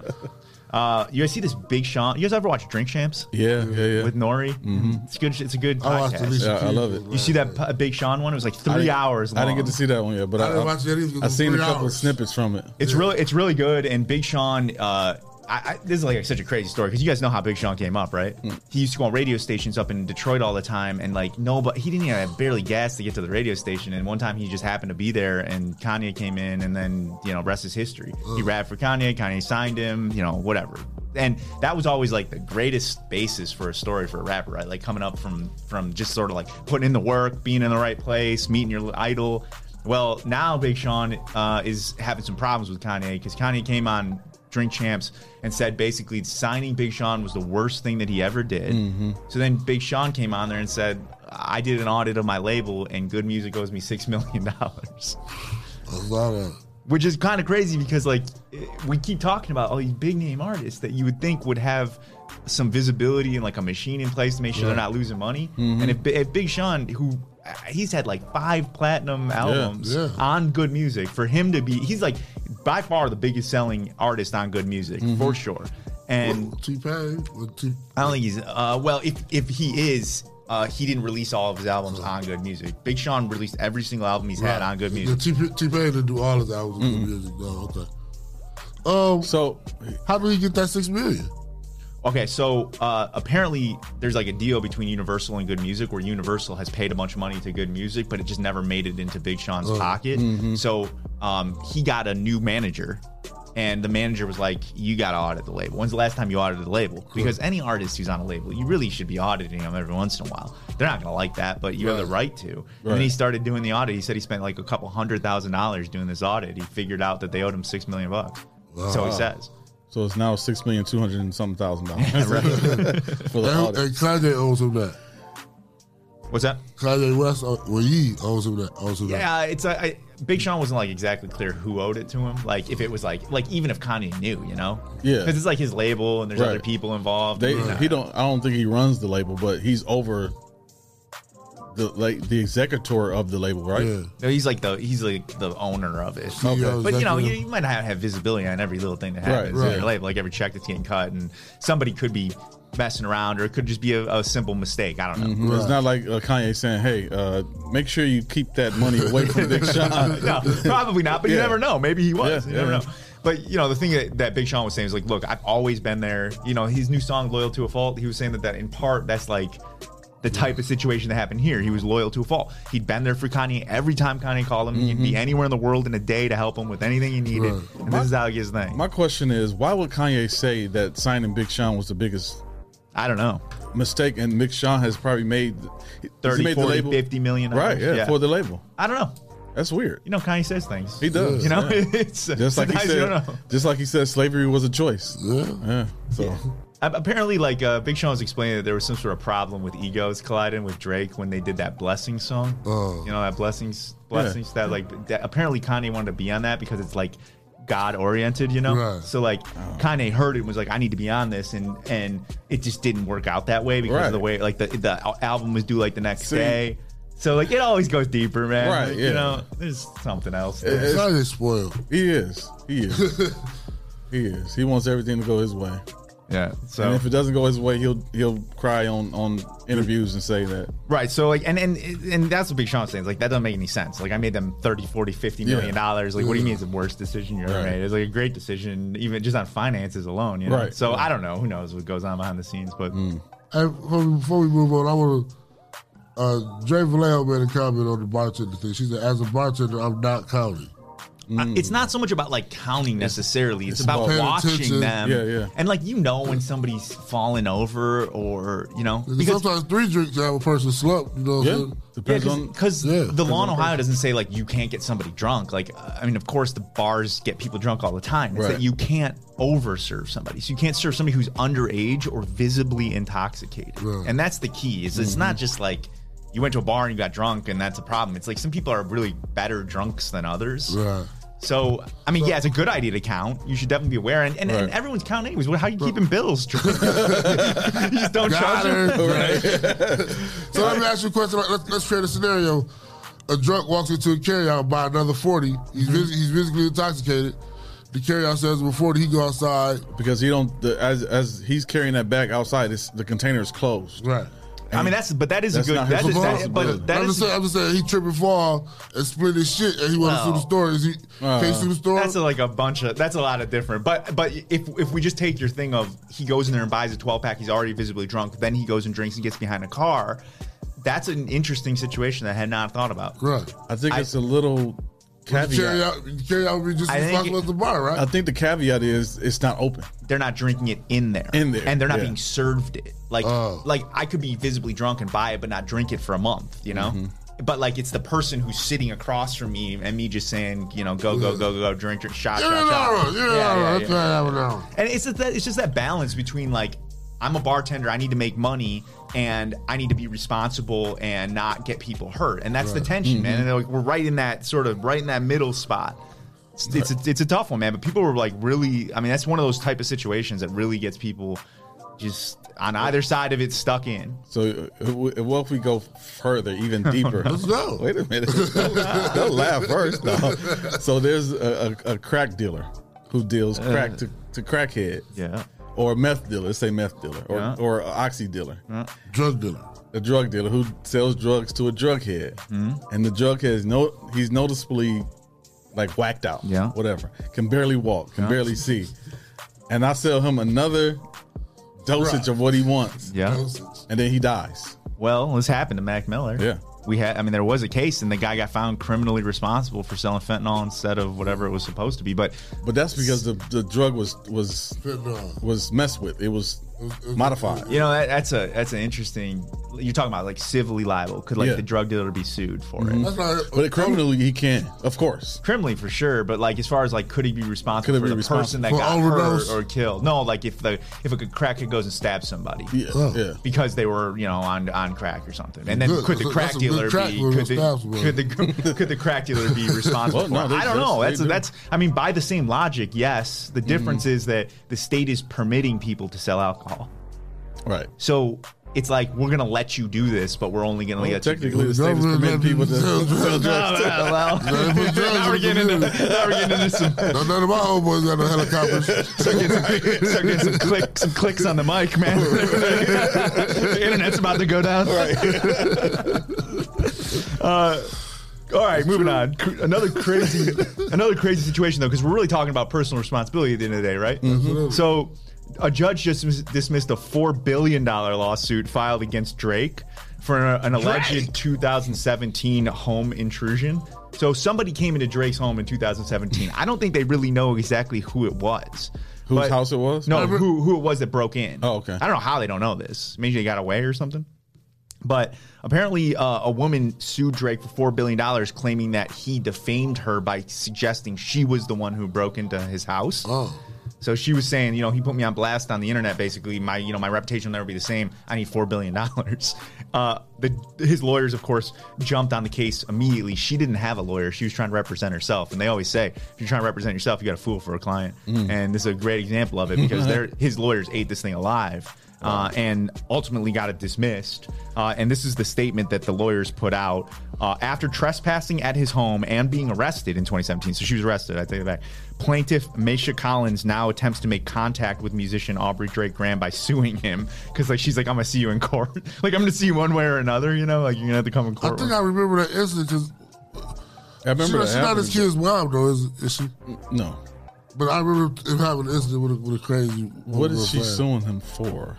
Uh, you guys see this Big Sean? You guys ever watch Drink Champs Yeah. Yeah. Yeah. with N.O.R.E.? Mm-hmm. It's good. It's a good I podcast. Alicia Yeah, I love it. You see that p- Big Sean one? It was like three didn't- hours long. I didn't get to see that one yet, but I I, didn't watch it either 'cause it I seen a couple of hours. snippets from it. It's really, it's really good. And Big Sean, uh, I, I, this is like such a crazy story because you guys know how Big Sean came up, right? He used to go on radio stations up in Detroit all the time, and like no, but he didn't even have barely gas to get to the radio station. And one time he just happened to be there, and Kanye came in, and then you know, rest is history. He rapped for Kanye. Kanye signed him. You know, whatever. and that was always like the greatest basis for a story for a rapper, right? Like coming up from from just sort of like putting in the work, being in the right place, meeting your idol. Well, now Big Sean uh, is having some problems with Kanye because Kanye came on Drink Champs and said basically signing Big Sean was the worst thing that he ever did. So then Big Sean came on there and said, I did an audit of my label and G.O.O.D. Music owes me $6 million. A lot of Which is kind of crazy because, like, we keep talking about all these big name artists that you would think would have some visibility and like a machine in place to make sure they're not losing money. Mhm. And if, if Big Sean, who he's had like five platinum albums yeah. on G.O.O.D. Music, for him to be, he's like by far the biggest selling artist on G.O.O.D. Music for sure. And T Pain. T- I don't think he's uh, well. If if he is, uh, he didn't release all of his albums on G.O.O.D. Music. Big Sean released every single album he's had on G.O.O.D. Music. Yeah, T T Pain didn't do all of his albums of G.O.O.D. Music. No, okay. Um, so how did he get that six million? Okay, so uh, apparently there's like a deal between Universal and G.O.O.D. Music where Universal has paid a bunch of money to G.O.O.D. Music, but it just never made it into Big Sean's Oh. pocket. Mhm. So um, he got a new manager, and the manager was like, "You got to audit the label. When's the last time you audited the label? Because any artist who's on a label, you really should be auditing them every once in a while. They're not going to like that, but you have the right to." And then he started doing the audit. He said he spent like a couple hundred thousand dollars doing this audit. He figured out that they owed him six million bucks. So he says. So it's now six million two hundred and something thousand dollars for the and, audit. and Kanye owes him that. What's that? Kanye West, uh, well, he owes him that. Owes him that. Yeah, it's a, I, Big Sean wasn't like exactly clear who owed it to him. Like if it was like like even if Kanye knew, you know, Yeah. because it's like his label and there's Right. other people involved. They, he don't. I don't think he runs the label, but he's over the like the executor of the label, right? No, he's like the he's like the owner of it. CEO, But you know, you, you might not have visibility on every little thing that Right, happens in your label, like every check that's getting cut, and somebody could be messing around, or it could just be a, a simple mistake. I don't know. Mhm. It's not like uh, Kanye saying, "Hey, uh, make sure you keep that money away from Big Sean." no, probably not. But you never know. Maybe he was. Yeah, you never know. But you know, the thing that, that Big Sean was saying is like, look, I've always been there. You know, his new song "Loyal to a Fault." He was saying that that in part that's like the type of situation that happened here. He was loyal to a fault. He'd been there for Kanye every time Kanye called him. He'd be Mhm. anywhere in the world in a day to help him with anything he needed. And this is how he gets things. My question is, why would Kanye say that signing Big Sean was the biggest? I don't know. Mistake, and Big Sean has probably made has 30, made the 40, label- 50 million. right? dollars. Yeah, for the label. I don't know. That's weird. You know, Kanye says things. He does. You know, yeah. it's just like he said. Just like he said, slavery was a choice. Yeah, yeah. So Apparently, like uh, Big Sean was explaining that there was some sort of problem with egos colliding with Drake when they did that blessing song. Oh. You know that blessings, blessings. That like that, apparently Kanye wanted to be on that because it's like God oriented. You know, Right. so like Oh. Kanye heard it and was like, I need to be on this, and and it just didn't work out that way because Right. of the way like the the album was due like the next See. day. So like it always goes deeper, man. Right, Like, yeah. You know, there's something else. It's- Kanye spoiled. he is. He is. he is. He wants everything to go his way. Yeah. So and if it doesn't go his way, he'll he'll cry on on interviews and say that. Right. So like and and and that's what Big Sean's saying. It's like that doesn't make any sense. Like I made them 30, 40, 50 Yeah. dollars. Like what do you mean it's the worst decision you ever Right. made? It's like a great decision, even just on finances alone, you know. Right. So I don't know. Who knows what goes on behind the scenes, but Mm. And before we, before we move on, I want to. Uh, Dre Vallejo made a comment on the bartender thing. She said, "As a bartender, I'm not counting." I- it's not so much about like counting necessarily. It's, it's about about watching attention. them. Yeah, yeah. And like you know when somebody's falling over or you know Because sometimes three drinks have a person slump. You know, what I'm saying? because the law in Ohio doesn't say like you can't get somebody drunk. Like I mean, of course the bars get people drunk all the time. It's Right. that you can't overserve somebody. So you can't serve somebody who's underage or visibly intoxicated. Right. And that's the key. Is it's Mhm. not just like you went to a bar and you got drunk and that's a problem. It's like some people are really better drunks than others. Right. So I mean, yeah, it's a good idea to count. You should definitely be aware, and, and, and everyone's counting anyways. Well, How are you keeping bills? you just don't Got charge her. them. Right. so let me ask you a question. Let's, let's create a scenario. A drunk walks into a carryout by another 40. He's, Mm-hmm. vis- he's physically intoxicated. The carryout says before he go outside. because he don't the, as as he's carrying that bag outside. It's, the container is closed. Right. I mean, that's but that is a good. not his That is, that, but that I'm, is just saying, I'm just saying he tripped and fall and split his shit and he went to sue the Well. store. Is he, can't sue the store? That's a, like a bunch of. That's a lot of different. But but if if we just take your thing of he goes in there and buys a 12 pack, he's already visibly drunk. Then he goes and drinks and gets behind a car. That's an interesting situation that I had not thought about. Right. I think I- it's a little caveat. Carry out, carry out would be just I as think responsible it- as the bar, right? I think the caveat is it's not open. they're not drinking it in there. In there, And they're not yeah. being served it. Like Oh. like I could be visibly drunk and buy it but not drink it for a month, you know? Mm-hmm. But like it's the person who's sitting across from me and me just saying, you know, go go go go go drink drink shot shot shot. yeah, yeah, that's what happened now. And it's just that it's just that balance between like I'm a bartender, I need to make money, and I need to be responsible and not get people hurt, and that's the tension, man. And like, we're right in that sort of right in that middle spot. It's, it's, a, it's a tough one, man. But people were like really. I mean, that's one of those type of situations that really gets people just on either side of it stuck in. So, uh, what if we go further, even deeper? Let's go. Wait a minute. Don't, don't laugh first, though. So, there's a, a, a crack dealer who deals crack to, to crackheads. Yeah. Or a meth dealer, let's say meth dealer, or, Yeah. or an oxy dealer. Drug dealer. A drug dealer who sells drugs to a drug head. Hmm. And the drug head is no, he's noticeably like whacked out. Yeah. Whatever. Can barely walk, can Yeah. barely see. And I sell him another dosage of what he wants. Yeah. And then he dies. Well, this happened to Mac Miller. Yeah. We had, I mean, there was a case, and the guy got found criminally responsible for selling fentanyl instead of whatever it was supposed to be. But But that's because the, the drug was was Fentanyl. was messed with. It was modified. You know, that, that's a that's an interesting. You're talking about like civilly liable. Could like Yeah. the drug dealer be sued for it? That's not. But criminally, he can't. of course. Criminally for sure, but like as far as like could he be responsible Could he for be the person responsible that for got overdose? hurt or killed? No, like if the if a crackhead goes and stabs somebody. Yeah, Oh. yeah. Because they were, you know, on on crack or something, and then Good. could the That's a- crack that's a good dealer crack be? dealer Could to the, somebody. could the could the crack dealer be responsible? Well, no, for they- it? I don't know. they That's do. that's. I mean, by the same logic, yes. The difference Mm-hmm. is that the state is permitting people to sell alcohol. Right. So it's like we're gonna let you do this, but we're only gonna Well, let you do technically, the state is permitting people to sell sell drugs. drugs. well, Yeah, put drugs now we're getting into now we're getting into some No, none of my homeboys got no helicopters. start getting some, start getting some clicks some clicks on the mic, man. the internet's about to go down. Uh, all right, moving on. Another crazy, another crazy situation though, because we're really talking about personal responsibility at the end of the day, right? So, a judge just dismissed a four billion dollar lawsuit filed against Drake for an alleged 2017 home intrusion. So, somebody came into Drake's home in 2017. I don't think they really know exactly who it was. Whose But- house it was? No, who who it was that broke in. Oh, okay. I don't know how they don't know this. Maybe they got away or something. But apparently, uh, a woman sued Drake for four billion dollars, claiming that he defamed her by suggesting she was the one who broke into his house. Oh. So she was saying, you know, he put me on blast on the internet. Basically, my you know my reputation will never be the same. I need four billion dollars. Uh, the his lawyers, of course, jumped on the case immediately. She didn't have a lawyer; she was trying to represent herself. And they always say, if you're trying to represent yourself, you got to fool for a client. And this is a great example of it because his lawyers ate this thing alive. Uh, and ultimately got it dismissed. Uh, and this is the statement that the lawyers put out uh, after trespassing at his home and being arrested in 2017. So she was arrested. I take it back. Plaintiff Maisha Collins now attempts to make contact with musician Aubrey Drake Graham by suing him because like she's like I'm gonna see you in court. like I'm gonna see you one way or another. You know, like you're gonna have to come in court. I think I remember that incident because I remember she, that she's not his happening. kid's mom though, is, is she? No. But I remember having an incident with a, with a crazy. What is she fan. suing him for?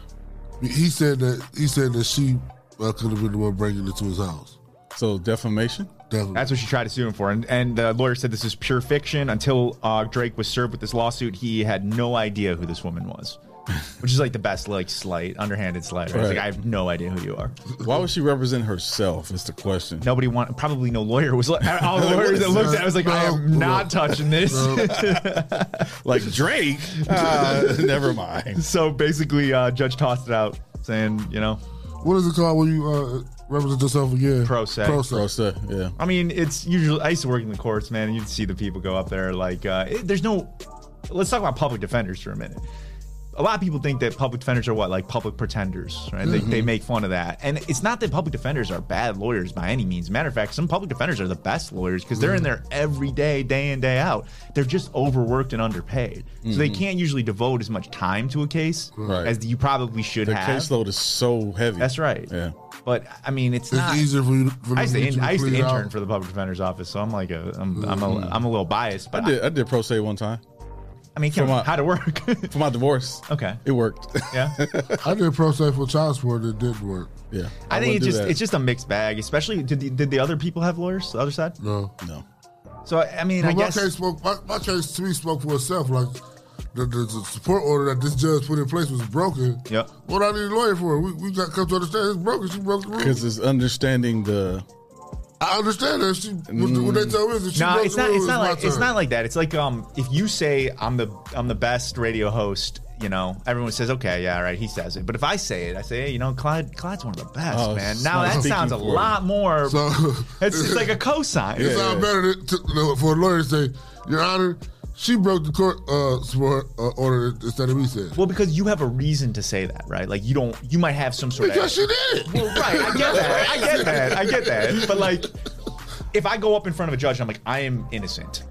He said that he said that she uh, could have been the one bringing it to his house. So defamation. Definitely. That's what she tried to sue him for. And, and the lawyer said this is pure fiction. Until uh, Drake was served with this lawsuit, he had no idea who this woman was. Which is like the best, like, slight, underhanded slight. Right? It's like, I have no idea who you are. Why would she represent herself? Is the question. Nobody want, probably no lawyer was like, all the lawyers that looked at it was like, I am not touching this. Like Drake. Uh, never mind. so basically, uh, judge tossed it out, saying, you know, What is it called when you uh, represent yourself again? Pro se. Pro se. Pro se, yeah. I mean, it's usually. I used to work in the courts, man. And you'd see the people go up there. Like, uh, it- there's no. Let's talk about public defenders for a minute. A lot of people think that public defenders are what, like public pretenders, right? They, they mm-hmm. make fun of that, and it's not that public defenders are bad lawyers by any means. Matter of fact, some public defenders are the best lawyers because they're in mm. there every day, day in, day out. They're just overworked and underpaid, so they mm-hmm. can't usually devote as much time to a case Right. as you probably should The have. caseload is so heavy. That's right. Yeah. But I mean, it's, It's not easier for you. For I used to, in, get I used to intern out. for the public defender's office, so I'm like a, I'm, I'm a, mm-hmm. I'm a little biased, but I did. I did pro se one time I, mean, For my- how to work? for my divorce. okay, It worked. yeah. I did pro se for child support. It didn't work. yeah. I think wouldn't it's just that. it's just a mixed bag. Especially did the, did the other people have lawyers? The other side? No. no. So I mean, I my guess case spoke. My, my case to me spoke for itself. Like the, the, the support order that this judge put in place was broken. Yep. What I need a lawyer for? We, we got come to understand it's broken. She broke the rules. Because it's understanding the. I understand that. She what, what they tell me is that she no, broke it's the not. rules, It's not my like it's not like that. It's like um, if you say I'm the I'm the best radio host, you know, everyone says okay, yeah, right. He says it. But if I say it, I say, hey, you know, Clyde, Clyde's one of the best, Oh, man. it's Now that sounds a lot more. So it's, it's like a cosign. It sounds better to, to, for a lawyer to say, Your Honor, she broke the court uh, support uh, order instead of me saying. Well, because you have a reason to say that, right? Like you don't. You might have some sort Because of. she did it. Well, right. I get that. I get that. I get that. But like, if I go up in front of a judge, and I'm like, I am innocent.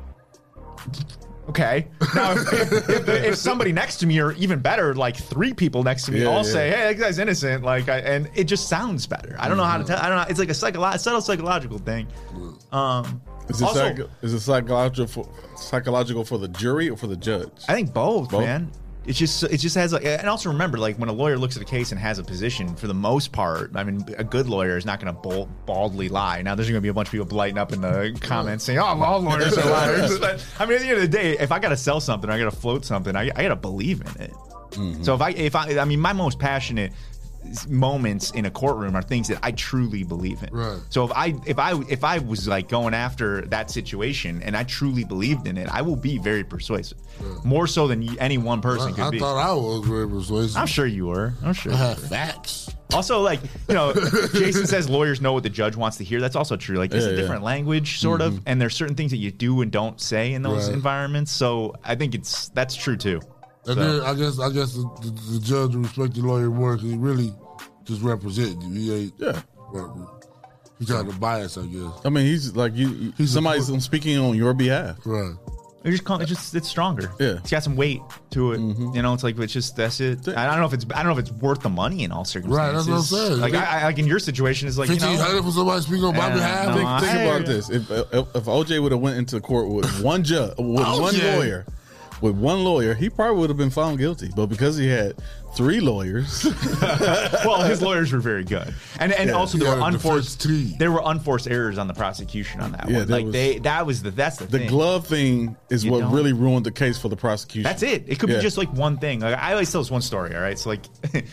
Okay. Now, if, if, if somebody next to me, or even better, like three people next to me, Yeah, all yeah. say, "Hey, that guy's innocent," like, I, and it just sounds better. I don't know how to tell. I don't know. It's like a psycholo- subtle psychological thing. Um, Is it, also, psych- is it psychological for, psychological for the jury or for the judge? I think both, Both? man. It just it just has like, and also remember like when a lawyer looks at a case and has a position, for the most part, I mean, a good lawyer is not going to bold, baldly lie. Now there's going to be a bunch of people blighting up in the comments saying, "Oh, all lawyers are liars." But I mean, at the end of the day, if I got to sell something, I got to float something, I, I got to believe in it. Mm-hmm. So if I if I I mean, my most passionate moments in a courtroom are things that I truly believe in. Right. So if I if I if I was like going after that situation and I truly believed in it, I will be very persuasive, more so than any one person I, could I be. I thought I was very persuasive. I'm sure you were. I'm sure. I have facts. Also, like you know, Jason says lawyers know what the judge wants to hear. That's also true. Like it's Yeah, a yeah. different language, sort of, mm-hmm. and there's certain things that you do and don't say in those Right. environments. So I think it's that's true too. And So- then I guess I guess the, the, the judge will respect the lawyer more because he really just represent you. He ain't. Yeah. He's got to bias, I guess. I mean, he's like you. He's a somebody's speaking on your behalf. Right. It just call- it's just it's stronger. Yeah. it's got some weight to it. Mm-hmm. You know, it's like it's just that's it. I don't know if it's I don't know if it's worth the money in all Right, that's circumstances. what I'm saying. Like I, I, like in your situation, it's like you Fifteen know, hundred for somebody speaking on my behalf. Think, think about this: if, if if OJ would have went into court with one judge, with one OJ. lawyer, with one lawyer, he probably would have been found guilty. But because he had three lawyers, well, his lawyers were very good, and and Yeah. also there Yeah, were unforced defense team. there were unforced errors on the prosecution on that Yeah, one. there Like was- they that was the that's the, the thing. glove thing is You what don't- really ruined the case for the prosecution. That's it. It could Yeah. be just like one thing. Like I always tell this one story. All right, so like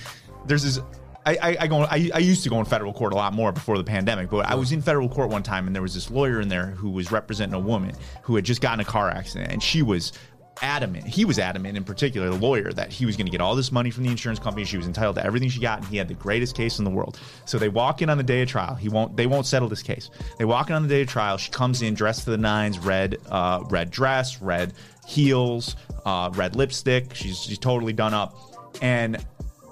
there's this. I, I, I go. I, I used to go in federal court a lot more before the pandemic, but I was in federal court one time, and there was this lawyer in there who was representing a woman who had just gotten a car accident, and she was adamant. He was adamant, in particular, the lawyer, that he was going to get all this money from the insurance company. She was entitled to everything she got, and he had the greatest case in the world. So they walk in on the day of trial. He won't. They won't settle this case. They walk in on the day of trial. She comes in dressed to the nines, red, uh, red dress, red heels, uh, red lipstick. She's she's totally done up, and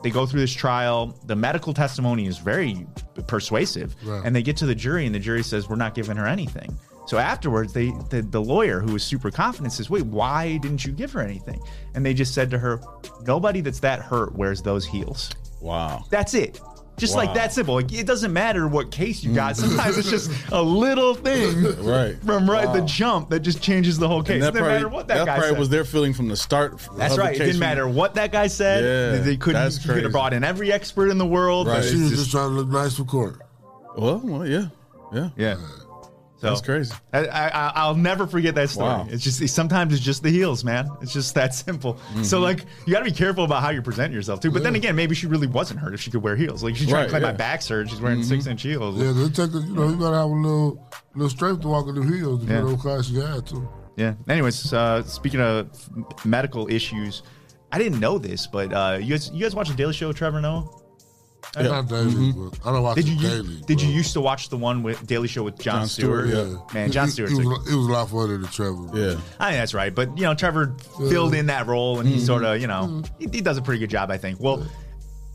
they go through this trial. The medical testimony is very persuasive, Right. and they get to the jury, and the jury says we're not giving her anything. So afterwards, they the, the lawyer who was super confident says, "Wait, why didn't you give her anything?" And they just said to her, "Nobody that's that hurt wears those heels." wow. That's it. Just like that simple. Like, it doesn't matter what case you got. Mm. Sometimes it's just a little thing Right. from right the jump that just changes the whole case. And It that didn't probably, matter what that, guy probably said. was their feeling from the start. That's right. It didn't matter what that guy said. Yeah, they couldn't. that's you could have brought in every expert in the world. Right. She was just- just trying to look nice for court. Well, well, yeah, yeah. yeah. So, That's crazy. I, I, I'll never forget that story. Wow. It's just sometimes it's just the heels, man. It's just that simple. Mm-hmm. So like you got to be careful about how you present yourself too. But then again, maybe she really wasn't hurt if she could wear heels. Like she's trying Right, to claim yeah. my back's hurt. She's wearing six inch heels. Yeah, they take the, you know you gotta have a little little strength to walk in the heels depending Yeah. on what class you had too. Yeah. Anyways, uh, speaking of medical issues, I didn't know this, but uh, you guys, you guys watch the Daily Show with Trevor Noah? Not daily, mm-hmm. but I don't watch Did it you daily. did you used to watch the one with Daily Show with John, Jon Stewart? Stewart, Yeah, Man, Jon Stewart. Stewart's He, was, it was a lot funnier than Trevor. Yeah. I think that's right. But you know, Trevor filled in that role, and he mm-hmm. sort of, you know, mm-hmm. he, he does a pretty good job, I think. Well,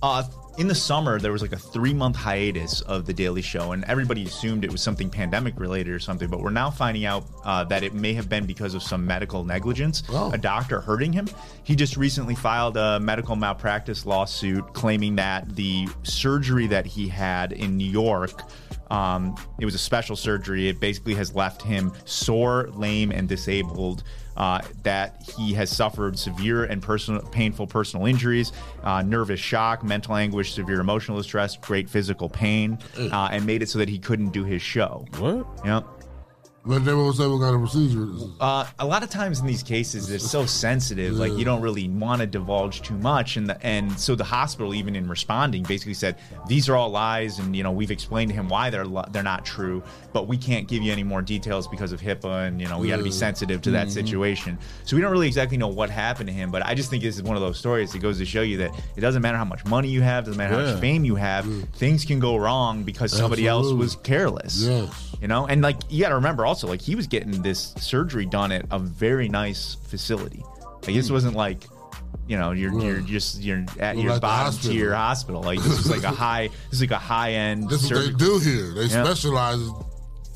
uh, in the summer there was like a three month hiatus of the Daily Show, and everybody assumed it was something pandemic related or something. But we're now finding out uh, that it may have been because of some medical negligence, Oh. a doctor hurting him. He just recently filed a medical malpractice lawsuit claiming that the surgery that he had in New York. Um, it was a special surgery. It basically has left him sore, lame, and disabled. Uh, that he has suffered severe and personal, painful personal injuries, uh, nervous shock, mental anguish, severe emotional distress, great physical pain, uh, and made it so that he couldn't do his show. What? Yep. But they won't say what kind of procedure. it is. Uh, a lot of times in these cases, they're so sensitive, like you don't really want to divulge too much, and the, and so the hospital, even in responding, basically said these are all lies, and you know we've explained to him why they're li- they're not true, but we can't give you any more details because of HIPAA, and you know we got to be sensitive to that Mhm. situation. So we don't really exactly know what happened to him, but I just think this is one of those stories that goes to show you that it doesn't matter how much money you have, doesn't matter how much fame you have, things can go wrong because somebody else was careless. Yes. You know, and like you got to remember also, like he was getting this surgery done at a very nice facility. Like this Hmm. wasn't like, you know, you're you're just you're at Well, your like bottom hospital. tier hospital. Like this is like a high, this is like a high end. This is what they do here. They specialize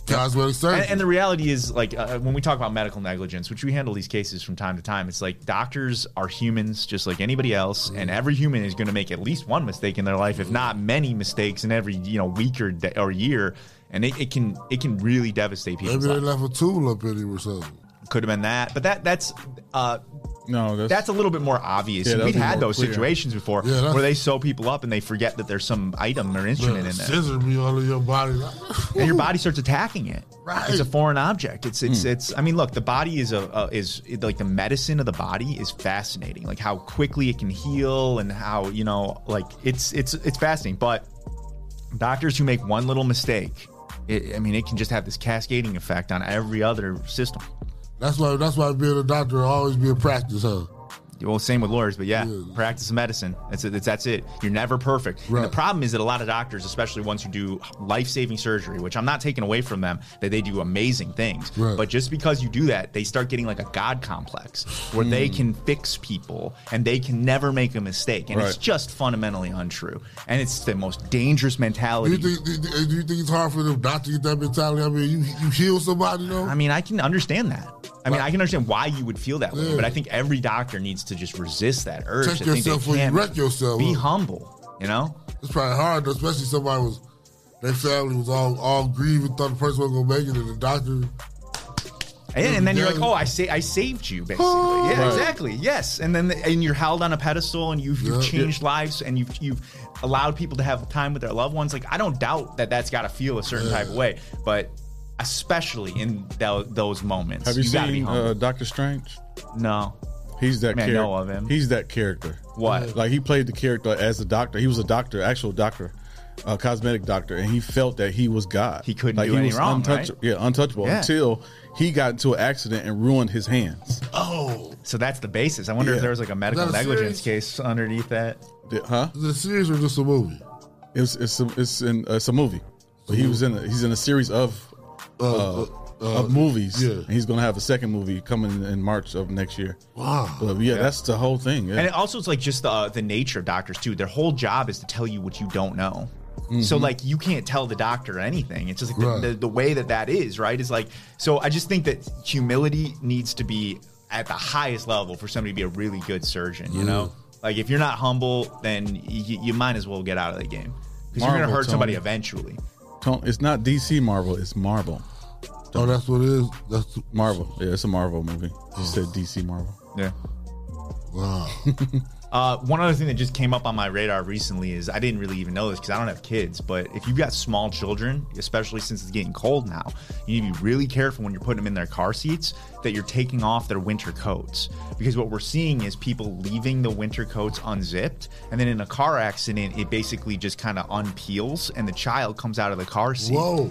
cosmetic surgery. And, and the reality is, like, uh, when we talk about medical negligence, which we handle these cases from time to time, it's like doctors are humans just like anybody else, and every human is going to make at least one mistake in their life, if not many mistakes in every you know week or day, or year, and it, it can it can really devastate people. Maybe they left a tool up in him or something. Could have been that, but that that's uh, no, that's, that's, a little bit more obvious. Yeah, We've had those clear. situations before Yeah, where they sew people up and they forget that there's some item or instrument in there. Scissor me all of your body. and your body starts attacking it. Right. It's a foreign object. It's it's Hmm. it's. I mean, look, the body is a, a is like the medicine of the body is fascinating. Like how quickly it can heal and how you know like it's it's it's fascinating. But doctors who make one little mistake, it, I mean, it can just have this cascading effect on every other system. That's why. That's why being a doctor will always be a practice, huh? Well, same with lawyers, but yeah, practice medicine. That's it. That's it. You're never perfect. And the problem is that a lot of doctors, especially ones who do life-saving surgery, which I'm not taking away from them, that they do amazing things. Right. But just because you do that, they start getting like a god complex where they Hmm. can fix people and they can never make a mistake, and it's just fundamentally untrue. And it's the most dangerous Do mentality. you think? Do, do- do you think it's hard for them not to get that mentality? I mean, you you heal somebody, though. I mean, I can understand that. I mean, I can understand why you would feel that way, but I think every doctor needs to just resist that urge. Check to think they yourself before you can't wreck yourself. Be humble, you know. It's probably hard, especially somebody was their family was all all grieving, thought the person wasn't gonna make it, and the doctor. And, and then you're like, oh, I sa- I saved you, basically. Yeah, Right. exactly. Yes, and then and you're held on a pedestal, and you've, you've Yeah. changed lives, and you've you've allowed people to have time with their loved ones. Like I don't doubt that that's got to feel a certain type of way, but especially in tho- those moments, Have you, gotta seen uh, Doctor Strange? No. He's that I mean, I character. know of him. He's that character. What? Like he played the character as a doctor. He was a doctor, actual doctor, a cosmetic doctor, and he felt that he was God. He couldn't like, do he any was wrong, untouchable. right? Yeah, untouchable Yeah. until he got into an accident and ruined his hands. Oh, so that's the basis. I wonder Yeah. if there was like a medical a negligence case underneath that. Huh? The series or just a movie? It's it's a, it's in it's a movie. But he was in a, he's in a series of uh, Uh, uh, of movies. yeah. and he's gonna have a second movie coming in March of next year. Wow. But yeah, that's the whole thing. Yeah. And it also it's like just the the nature of doctors too. Their whole job is to tell you what you don't know. So Mhm. like you can't tell the doctor anything. It's just like Right. the, the, the way that that is right is like. So I just think that humility needs to be at the highest level for somebody to be a really good surgeon. You know, like if you're not humble, then you, you might as well get out of the game because you're gonna Marvel, hurt somebody eventually. Tone- It's not DC Marvel. It's Marvel. Oh, that's what it is. That's Marvel. Yeah, it's a Marvel movie. You said DC Marvel. Yeah. Wow. Uh, one other thing that just came up on my radar recently is I didn't really even know this because I don't have kids, but if you've got small children, especially since it's getting cold now, you need to be really careful when you're putting them in their car seats that you're taking off their winter coats. Because what we're seeing is people leaving the winter coats unzipped, and then in a car accident, it basically just kind of unpeels and the child comes out of the car seat. Whoa.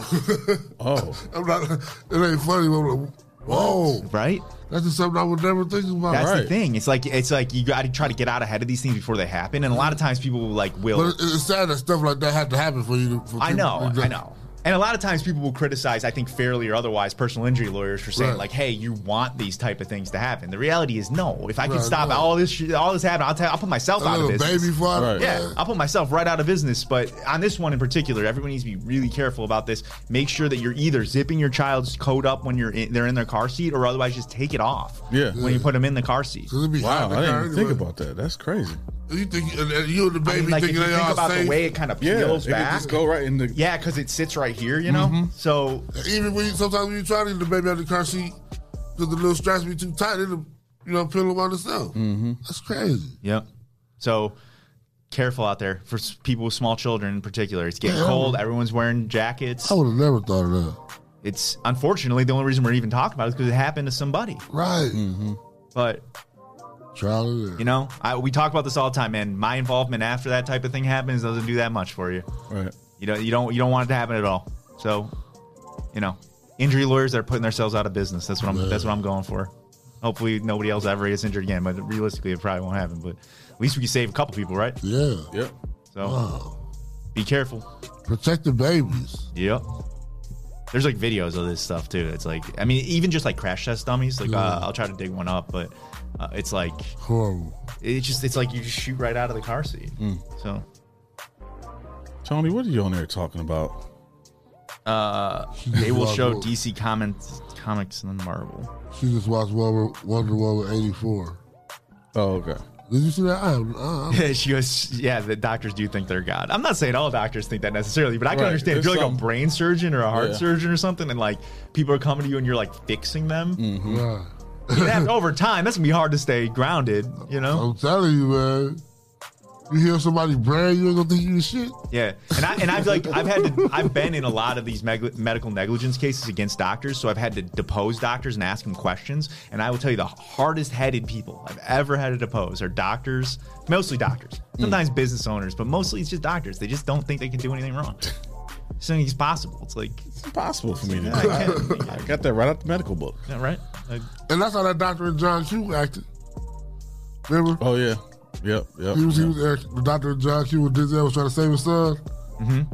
oh. I'm not. It ain't funny. Like, whoa. Right. That's just something I would never think about. That's the thing. It's like it's like you got to try to get out ahead of these things before they happen, and a lot of times people will like will. But it's sad that stuff like that had to happen for you. To, for I know, I know. And a lot of times people will criticize, I think fairly or otherwise, personal injury lawyers for saying Right. like, "Hey, you want these type of things to happen." The reality is, no. If I can Right, stop no. all this, shit, all this happening, I'll tell, I'll put myself A out of business. baby father. Right. Yeah, Yeah. I'll put myself right out of business. But on this one in particular, everyone needs to be really careful about this. Make sure that you're either zipping your child's coat up when you're in, they're in their car seat, or otherwise just take it off. Yeah. when you put them in the car seat. Wow, I didn't even think about that. That's crazy. You think and, and you and the baby I mean, like if thinking you they think all about safe? the way it kind of Yeah, peels it back, just go right in the. yeah, because it sits right here, you know. Mhm. So Even when you, sometimes when you try to get the baby out of the car seat, because the little straps be too tight, it'll you know peel them on itself. Mm-hmm. That's crazy. Yep. So careful out there for people with small children in particular. It's getting Yeah. cold. Everyone's wearing jackets. I would have never thought of that. it's unfortunately the only reason we're even talking about it is because it happened to somebody. Right. But Trial and error. you know, I, we talk about this all the time, man. My involvement after that type of thing happens doesn't do that much for you. Right. You know, you don't you don't want it to happen at all. So, you know, injury lawyers that are putting themselves out of business. That's what I'm. That's what I'm going for. Hopefully, nobody else ever gets injured again. But realistically, it probably won't happen. But at least we can save a couple people, right? Yeah. Yep. So Wow. be careful. Protect the babies. Yep. There's like videos of this stuff too. It's like, I mean, even just like crash test dummies. Like, uh, I'll try to dig one up, but uh, it's like, Horrible. it's just, it's like you just shoot right out of the car seat. So, Tony, what are you on there talking about? uh, they will show cool. DC comments, comics and Marvel. She just watched Wonder, Wonder Woman 84. Oh, okay. Did you see that? I, I, she goes, yeah, the doctors do think they're God. I'm not saying all doctors think that necessarily, but I can Right, understand if you're like a brain surgeon or a heart Yeah. surgeon or something, and like people are coming to you and you're like fixing them. right. You have- over time, that's gonna be hard to stay grounded. You know? I'm telling you, man. You hear somebody brand, you ain't gonna think you the shit. Yeah, and I and I've like I've had to I've been in a lot of these meg- medical negligence cases against doctors, so I've had to depose doctors and ask them questions. And I will tell you, the hardest headed people I've ever had to depose are doctors, mostly doctors, hmm. sometimes business owners, but mostly it's just doctors. They just don't think they can do anything wrong. Something it's possible. It's like, It's impossible for me to I. I, got that right out the medical book. is that right? Like, And that's how that doctor in John Q acted. Remember? Oh yeah. Yep. Yep. He was, he was act- the doctor John Q with Denzel was trying to save his son.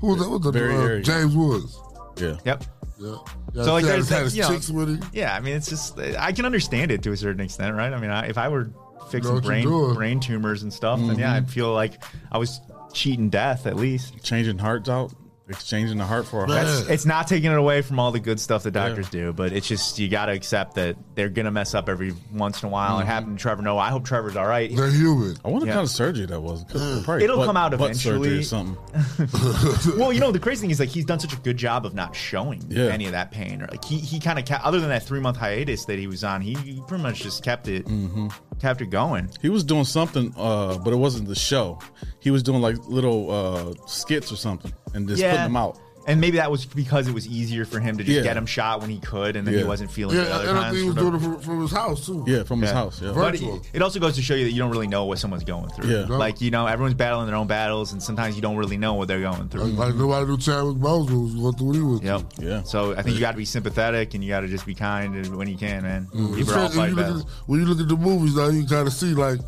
Who was that? What was the uh, James Woods? yeah. yep. Yeah. yeah So, like, he there's had that, you know- chicks with him. Yeah, I mean, it's just I can understand it to a certain extent, right? I mean, I, if I were fixing you're brain brain tumors and stuff, then yeah, I'd feel like I was cheating death at least. Changing hearts out, exchanging the heart for a heart. Man. It's not taking it away from all the good stuff that doctors do, but it's just you got to accept that they're gonna mess up every once in a while. It happened to Trevor Noah. I hope Trevor's all right. They're human. I wonder what Yeah. kind of surgery that was. Probably It'll butt- come out butt surgery eventually. or something. well, you know, the crazy thing is like he's done such a good job of not showing Yeah. any of that pain. Or like he he kind of other than that three month hiatus that he was on, he, he pretty much just kept it Mm-hmm. kept it going. He was doing something, uh, but it wasn't the show. He was doing like little uh, skits or something and just putting them out. And maybe that was because it was easier for him to just Yeah. get him shot when he could, and then he Yeah. wasn't feeling it Yeah, other and I times. think he was for doing it from, from his house too. Yeah, from his Yeah. house. Yeah. But Virtual. it, it also goes to show you that you don't really know what someone's going through. Yeah. No. Like, you know, everyone's battling their own battles, and sometimes you don't really know what they're going through. Like, like nobody knew Chadwick Boseman was going through what he was. Yep. Yeah. So I think you got to be sympathetic, and you got to just be kind and- when you can, man. It's People are all crazy. when, fighting you look battles. at, when you look at the movies now, you can kind of see like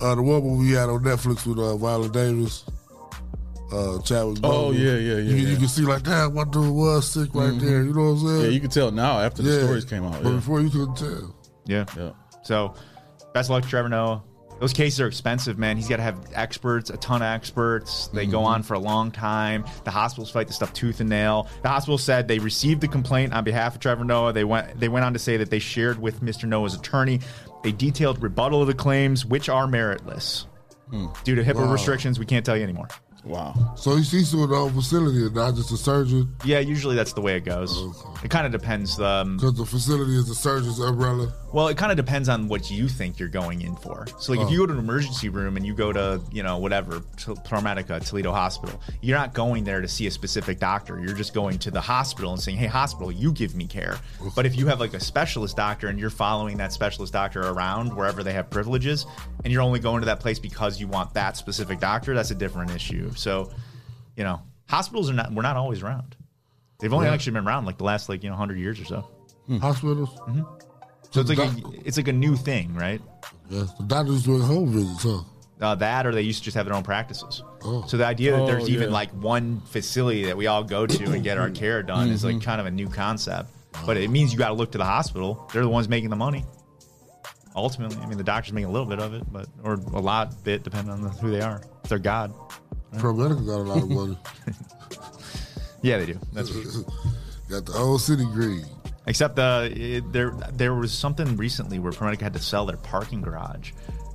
uh, the one movie we had on Netflix with uh, Viola Davis, uh, Chadwick. Oh, Boseman. yeah, yeah, yeah, You, yeah. Mm-hmm. you can see like, damn, my dude was sick right there. You know what I'm saying? Yeah, you can tell now after the Yeah. stories came out. But Yeah. before you couldn't tell. Yeah. yeah. So, best of luck Trevor Noah. Those cases are expensive, man. He's got to have experts, a ton of experts. They go Mm-hmm. on for a long time. The hospitals fight this stuff tooth and nail. The hospital said they received the complaint on behalf of Trevor Noah. They went they went on to say that they shared with Mr. Noah's attorney a detailed rebuttal of the claims, which are meritless. Hmm. Due to HIPAA Wow. restrictions, we can't tell you anymore. Wow. So he's, he's doing the whole facility and not just a surgeon. Yeah, usually that's the way it goes. It kind of depends. Um, Because the facility is the surgeon's umbrella. Well, it kind of depends on what you think you're going in for. So, like, if you go to an emergency room and you go to, you know, whatever, T- ProMedica, Toledo Hospital, you're not going there to see a specific doctor. You're just going to the hospital and saying, hey, hospital, you give me care. But if you have, like, a specialist doctor and you're following that specialist doctor around wherever they have privileges, and you're only going to that place because you want that specific doctor, that's a different issue. So, you know, hospitals are not, we're not always around. They've only Yeah. actually been around, like, the last, like, you know, 100 years or so. Hospitals. So it's like a, it's like a new thing, right? Yes, the doctors doing home visits, huh? Uh, that or they used to just have their own practices. Oh. So the idea that Oh, there's even yeah. like one facility that we all go to and get our care done is Mm-hmm. like kind of a new concept. But it means you got to look to the hospital. They're the ones making the money. Ultimately, I mean, the doctors make a little bit of it, but or a lot bit depending on the, who they are. If they're God, ProMedica got a lot of money. yeah, they do. That's for sure. got the whole city green. Except uh, it, there there was something recently where ProMedica had to sell their parking garage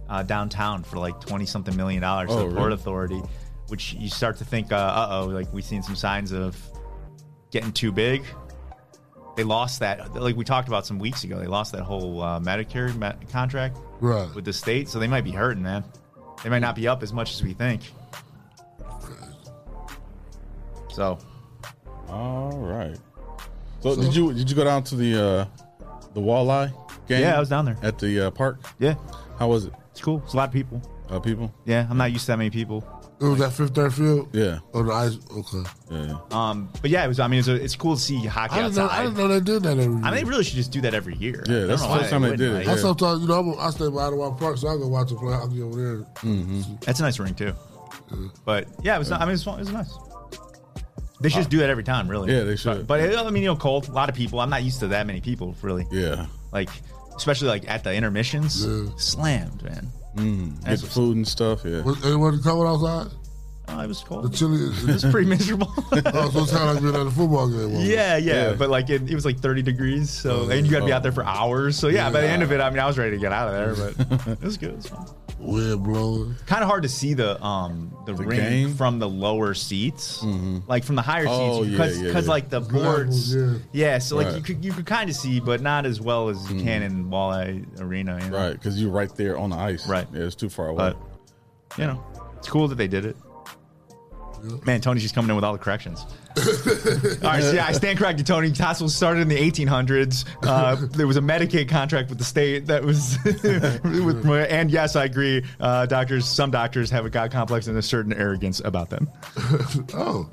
uh, downtown for like twenty something million dollars Oh, to the Port really? Authority, which you start to think, uh oh, like we've seen some signs of getting too big. They lost that, like we talked about some weeks ago. They lost that whole uh, Medicare me- contract Right. with the state, so they might be hurting, man. They might not be up as much as we think. So All right. So, did you did you go down to the uh the walleye game? Yeah, I was down there. at the uh, park. Yeah, How was it? it's cool. It's a lot of people. Uh, people. Yeah, I'm not used to that many people. It was at Fifth Third Field. Yeah. Oh, the ice. Okay. Yeah. Um, but yeah, it was. I mean, it's, it's cool to see hockey I didn't, know, I outside. didn't know they did that every year. I mean, they really should just do that every year. Yeah, that's the why first time they wouldn't, did it, like- I sometimes, you know, I'm, I stay by Ottawa Park, so I go watch them play hockey over there. Mm-hmm. That's a nice ring too. But yeah, it was. Not, I mean, it was, it was nice. They should just do that every time, really. Yeah, they should. But, but, I mean, you know, cold. A lot of people. I'm not used to that many people, really. Yeah. Like, especially like at the intermissions, Yeah. slammed, man. Mm, get the food and stuff. Yeah. Was anyone coming outside? Oh, it was The cold. chili. It was pretty miserable. oh, so it's kind of like being at a football game. wasn't it? Yeah, yeah, Yeah. but like it, it was like 30 degrees, so Oh, and you got to be oh. out there for hours. So yeah, by the end of it, I mean, I was ready to get out of there, but it was good. It was fun. Wind blowing. Kind of hard to see the um the, The ring game? from the lower seats, like from the higher Oh, seats, yeah, because yeah, yeah. like the Gravel, boards, yeah. yeah. So like Right. you could you could kind of see, but not as well as you can in Walleye Arena, you know? Right, because you're right there on the ice. Right. Yeah, it's too far away. But you know, it's cool that they did it. Man, Tony's just coming in with all the corrections. all right, so yeah, I stand corrected, Tony. Tassel started in the 1800s. Uh, there was a Medicaid contract with the state that was, with, and yes, I agree. Uh, doctors, some doctors have a god complex and a certain arrogance about them. Oh.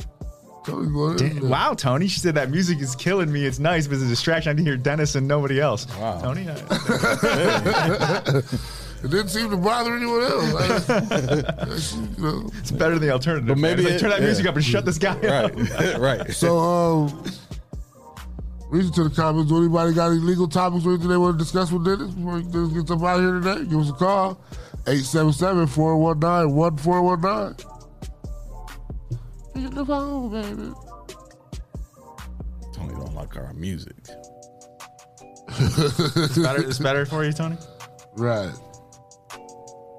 Tony going. Wow, Tony, she said that music is killing me. It's nice, but it's a distraction. I can hear Dennis and nobody else. Wow. Tony, I, It didn't seem to bother anyone else. I, you know. it's better than the alternative. But maybe man. It's like, turn that yeah. music up and shut this guy up. right. right. So, um, reason to the comments. Do anybody got any legal topics or anything they want to discuss with Dennis before Dennis gets up out of here today? Give us a call. 877-419-1419. Pick up the phone, baby. Tony don't like our music. It's better, it's better for you, Tony? Right.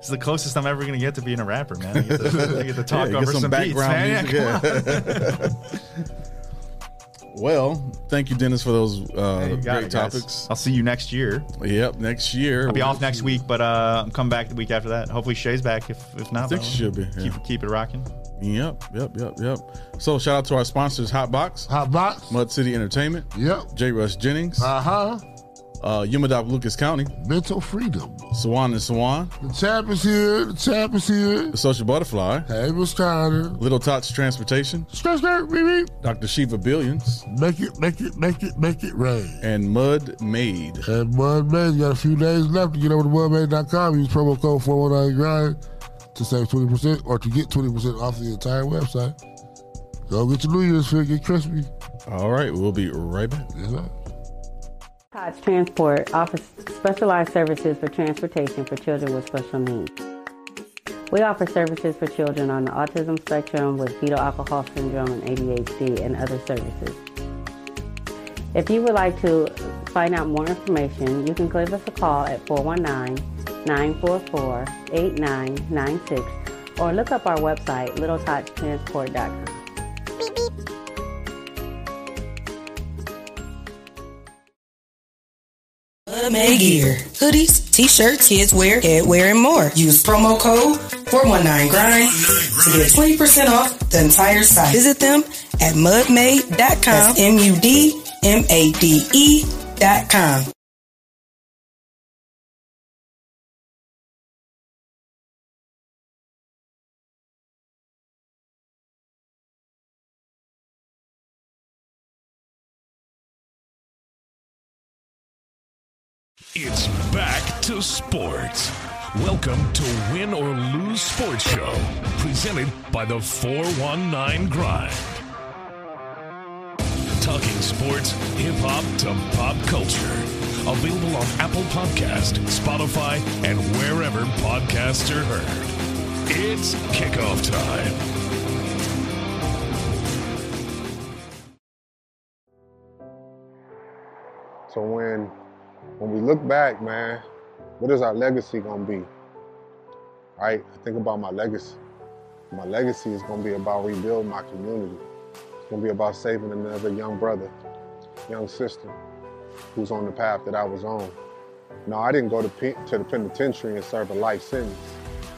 It's the closest I'm ever gonna get to being a rapper, man. I get to, I get to talk Yeah, over get some some, beats, background man. music, Yeah, well, thank you, Dennis, for those uh, on. Great it, guys. topics. I'll see you next year. Yep, next year. I'll be off next week, but uh, I'm coming back the week after that. Hopefully Shay's back. If if not, I think though, she should be. yeah. Keep keep it rocking. Yep, yep, yep, yep. So shout out to our sponsors, Hotbox, Hot box? Mud City Entertainment, Yep. J. Rush Jennings, Uh-huh. Uh, UMADAOP Lucas County, Mental freedom. Sawan and Sawan, The champ is here. The champ is here. The Social Butterfly, Hey, Miss Carter. Little Tots Transportation, Skirt, skirt, beep, Dr. Shiva Billions. Make it, make it, make it, make it rain. and Mud Made. And Mudmade, you got a few days left to get over to mudmade.com. Use promo code 419grind to save 20% or to get 20% off the entire website. Go get your New Year's fit, get crispy. All right, we'll be right back. Yes, Tots Transport offers specialized services for transportation for children with special needs. We offer services for children on the autism spectrum with fetal alcohol syndrome and ADHD and other services. If you would like to find out more information, you can give us a call at 419-944-8996 or look up our website, littletotstransport.com. May Gear. Hoodies, t-shirts, kids wear, headwear, and more. Use promo code 419grind to get 20% off the entire site. Visit them at mudmade.com. That's M-U-D-M-A-D-E dot com. It's back to sports. Welcome to Win or Lose Sports Show, presented by the 419 Grind. Talking sports, hip hop to pop culture. Available on Apple Podcast, Spotify, and wherever podcasts are heard. It's kickoff time. So when when we look back, man, what is our legacy gonna be? Right? I think about my legacy. My legacy is gonna be about rebuilding my community. It's gonna be about saving another young brother, young sister, who's on the path that I was on. No, I didn't go to, pe- to the penitentiary and serve a life sentence,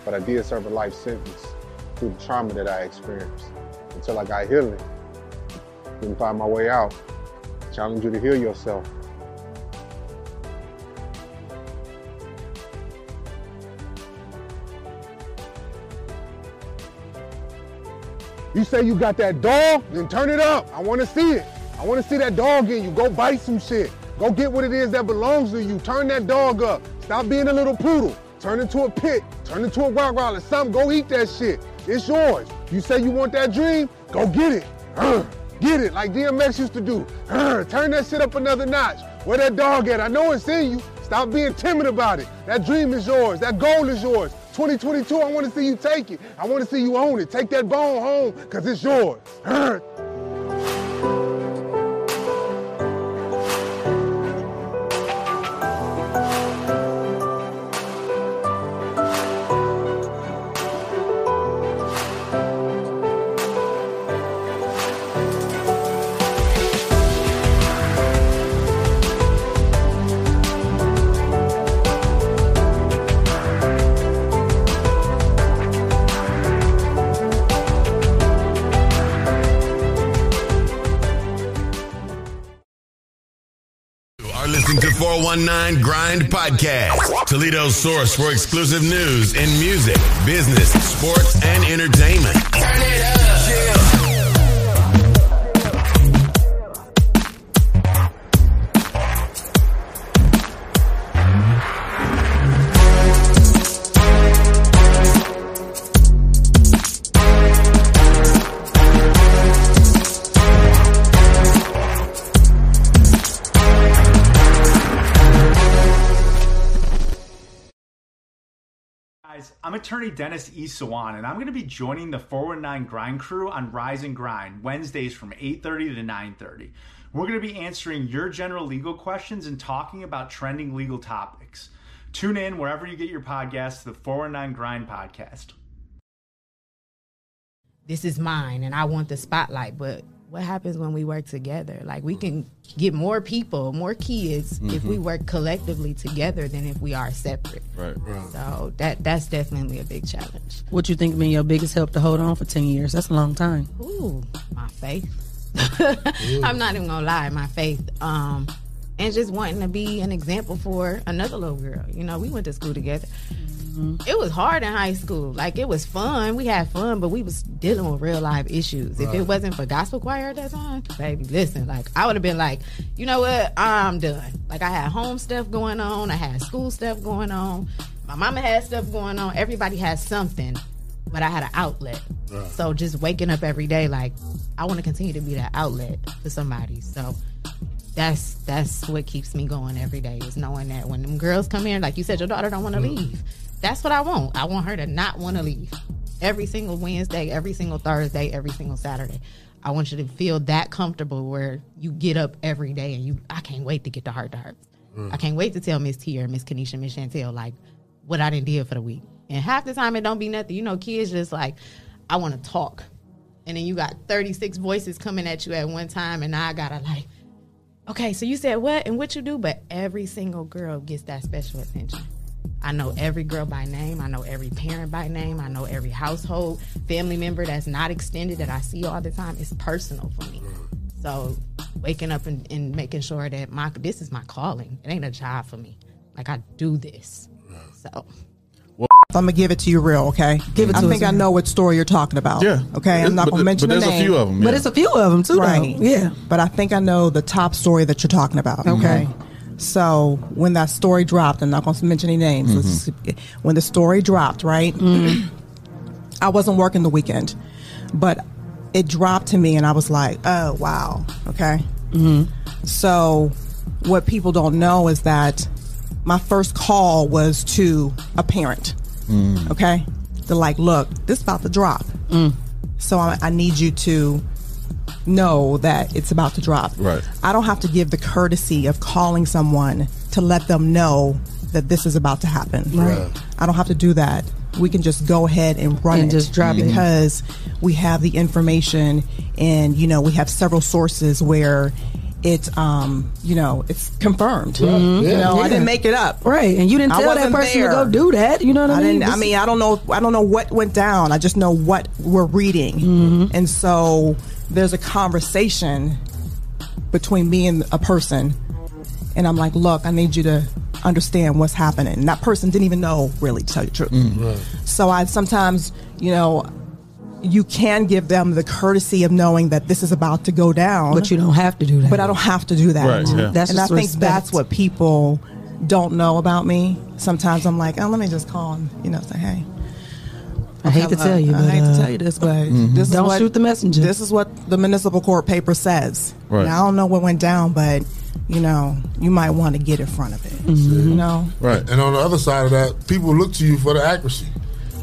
but I did serve a life sentence through the trauma that I experienced until I got healing. Didn't find my way out. challenge you to heal yourself. You say you got that dog, then turn it up. I want to see it. I want to see that dog in you. Go bite some shit. Go get what it is that belongs to you. Turn that dog up. Stop being a little poodle. Turn into a pit. Turn into a Rottweiler. Something. Go eat that shit. It's yours. You say you want that dream? Go get it. Urgh. Get it like DMX used to do. Urgh. Turn that shit up another notch. Where that dog at? I know it's in you. Stop being timid about it. That dream is yours. That goal is yours. 2022, I want to see you take it. I want to see you own it. Take that bone home because it's yours. 419 Grind Podcast, Toledo's source for exclusive news in music, business, sports, and entertainment. I'm attorney Dennis E. Sawan, and I'm going to be joining the 419 Grind crew on Rise and Grind Wednesdays from 8:30 to 9:30. We're going to be answering your general legal questions and talking about trending legal topics. Tune in wherever you get your podcasts to the 419 Grind podcast. this is mine and I want the spotlight. But what happens when we work together? Like we can get more people, more kids if we Mhm. work collectively together than if we are separate. Right. right. So that that's definitely a big challenge. What you think been your biggest help to hold on for ten years? That's a long time. Ooh, my faith. I'm not even gonna lie, my faith. Um, and just wanting to be an example for another little girl. You know, we went to school together. Mm-hmm. It was hard in high school. Like it was fun. We had fun, but we was dealing with real life issues. If it wasn't for gospel choir at that time, baby, listen, like I would have been like, you know what, I'm done. Like I had home stuff going on, I had school stuff going on, my mama had stuff going on. Everybody had something, but I had an outlet. Right. So just waking up every day, like I want to continue to be that outlet for somebody. So that's that's what keeps me going every day is knowing that when them girls come in, like you said, your daughter don't want to leave. That's what I want. I want her to not want to leave. Every single Wednesday, every single Thursday, every single Saturday. I want you to feel that comfortable where you get up every day and you I can't wait to get to heart to heart. Mm. I can't wait to tell Miss Tia, Miss Kanisha, Miss Chantel like what I didn't do for the week. And half the time it don't be nothing. You know, kids just like, I want to talk. And then you got 36 voices coming at you at one time, and I gotta like, okay, so you said what and what you do, but every single girl gets that special attention. I know every girl by name. I know every parent by name. I know every household family member that's not extended that I see all the time. It's personal for me. So waking up and, and making sure that my this is my calling. It ain't a job for me. Like I do this. So I'm gonna give it to you real, okay? Give it I think us I know what story you're talking about. Yeah. Okay, I'm not but gonna the- mention but the there's a name. few of 'em, But yeah. it's a few of them too, though. Right. Yeah. But I think I know the top story that you're talking about. Okay. So when that story dropped, I'm not gonna mention any names. Let's- mm-hmm. When the story dropped, right? Mm-hmm. I wasn't working the weekend, but it dropped to me, and I was like, "Oh wow, okay." Mm-hmm. So, what people don't know is that my first call was to a parent. Mm. Okay, they're like, "Look, this about to drop, mm. so I, I need you to know that it's about to drop." Right. I don't have to give the courtesy of calling someone to let them know that this is about to happen. Right. I don't have to do that. We can just go ahead and run And it just drop it. because we have the information, and you know we have several sources where it's um you know it's confirmed. Mhm. You know, Yeah. I didn't make it up. Right, and you didn't tell that person there. to go do that. You know what I, I mean? didn't. I mean, I don't know. I don't know what went down. I just know what we're reading, and so there's a conversation between me and a person, and I'm like, look, I need you to understand what's happening. And that person didn't even know, really, to tell you the truth. Mm. So I sometimes, you know, you can give them the courtesy of knowing that this is about to go down. But you don't have to do that. But I don't have to do that. Right, yeah. That's and I think respect. that's what people don't know about me. Sometimes I'm like, oh, let me just call and, you know, say, hey. I hate to tell you, I but, hate uh, to tell you this, but Mhm. this Don't what, shoot the messenger. This is what the municipal court paper says. Right. Now, I don't know what went down, but you know, you might want to get in front of it. Mm-hmm. You know, Right. And on the other side of that, people look to you for the accuracy.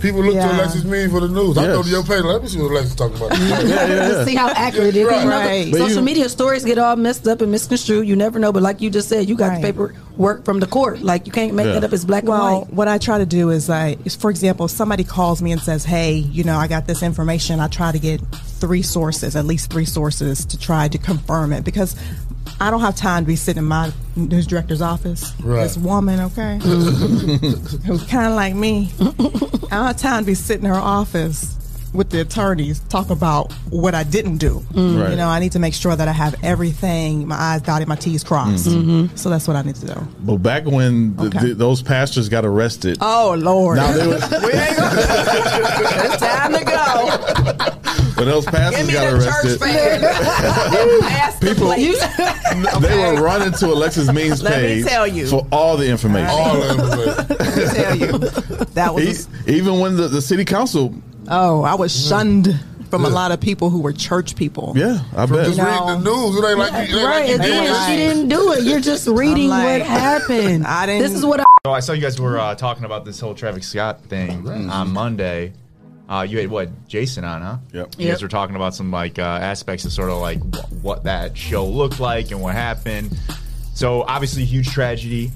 People look Yeah. to Alexis Mean for the news. I go to your page. Let me see what Alexis talking about. to see how accurate it is. Right. You know, Right. Social you- media stories get all messed up and misconstrued. You never know, but like you just said, you got the paperwork from the court. Like you can't make that up as black well, and white. what I try to do is, I, for example, if somebody calls me and says, "Hey, you know, I got this information," I try to get three sources, at least three sources, to try to confirm it because I don't have time to be sitting in my news director's office. Right. This woman, okay, who's kind of like me. I don't have time to be sitting in her office with the attorneys talk about what I didn't do. Mm. Right. You know, I need to make sure that I have everything, my I's dotted, my T's crossed. Mhm. So that's what I need to do. But back when the, Okay. the, those pastors got arrested, Oh Lord! Now they were- it's time to go. When those pastors got arrested, Pass the People- they were running to Alexis Means Let me page tell you. for all the information. All the tell you, that was E- even when the, the city council, oh, I was shunned from a lot of people who were church people. yeah, I From bet. just reading the news, it ain't like you, it ain't like Right, you and did then it. she didn't do it. You're just reading like, what happened. I didn't. This is what I. So I saw you guys were uh, talking about this whole Travis Scott thing on Monday. Uh, you had what Jason on, huh? Yep. You guys were talking about some like uh, aspects of sort of like wh- what that show looked like and what happened. So obviously, huge tragedy.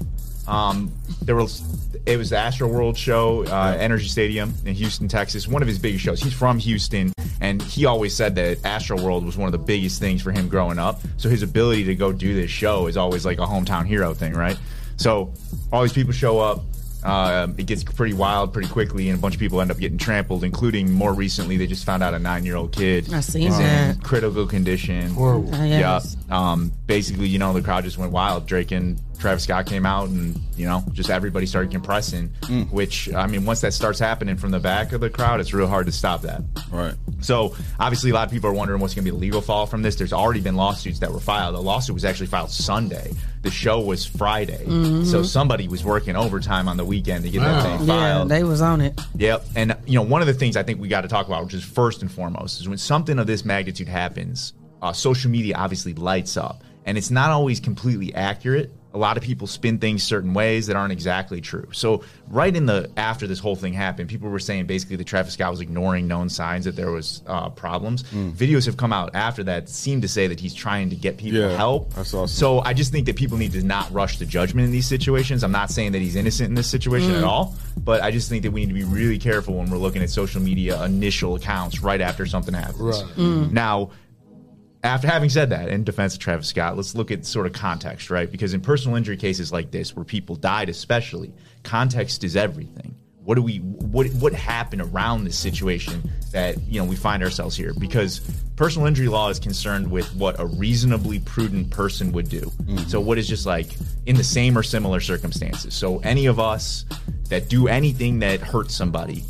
Um, there was it was the Astroworld show, uh, NRG Stadium in Houston, Texas. One of his biggest shows. He's from Houston, and he always said that Astroworld was one of the biggest things for him growing up. So his ability to go do this show is always like a hometown hero thing, right? So all these people show up. Um, it gets pretty wild pretty quickly, and a bunch of people end up getting trampled, including more recently, they just found out a nine year old kid I seen is in that. critical condition. Horrible. Uh, yes. Yeah. Um, basically, you know, the crowd just went wild. Drake and Travis Scott came out, and you know, just everybody started compressing. Which I mean, once that starts happening from the back of the crowd, it's real hard to stop that. Right. So obviously, a lot of people are wondering what's going to be the legal fall from this. There's already been lawsuits that were filed. The lawsuit was actually filed Sunday. The show was Friday, so somebody was working overtime on the weekend to get that Wow. thing Yeah, filed. they was on it. Yep. And you know, one of the things I think we got to talk about, which is first and foremost, is when something of this magnitude happens, uh, social media obviously lights up, and it's not always completely accurate. A lot of people spin things certain ways that aren't exactly true. So, right in the after this whole thing happened, people were saying basically the Travis Scott was ignoring known signs that there was uh, problems. Videos have come out after that seem to say that he's trying to get people Yeah, help. I saw. So I just think that people need to not rush to judgment in these situations. I'm not saying that he's innocent in this situation at all, but I just think that we need to be really careful when we're looking at social media initial accounts right after something happens. Right. Now, after having said that, in defense of Travis Scott, let's look at sort of context, right? Because in personal injury cases like this, where people died, especially, context is everything. What do we what what happened around this situation that you know we find ourselves here? Because personal injury law is concerned with what a reasonably prudent person would do. Mm-hmm. So what is just like in the same or similar circumstances. So any of us that do anything that hurts somebody,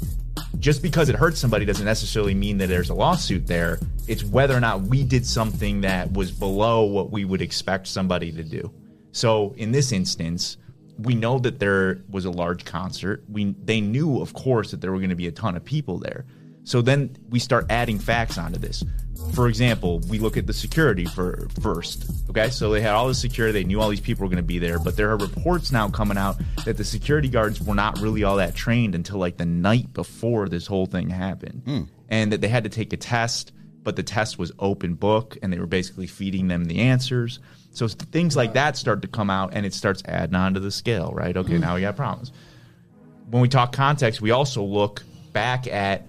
just because it hurts somebody doesn't necessarily mean that there's a lawsuit there. It's whether or not we did something that was below what we would expect somebody to do. So in this instance, we know that there was a large concert. We they knew, of course, that there were going to be a ton of people there. So then we start adding facts onto this. For example, we look at the security for first. Okay, so they had all the security. They knew all these people were going to be there, but there are reports now coming out that the security guards were not really all that trained until like the night before this whole thing happened, hmm. and that they had to take a test, but the test was open book, and they were basically feeding them the answers. So things like that start to come out, and it starts adding on to the scale, right? Okay, hmm. now we got problems when we talk context, we also look back at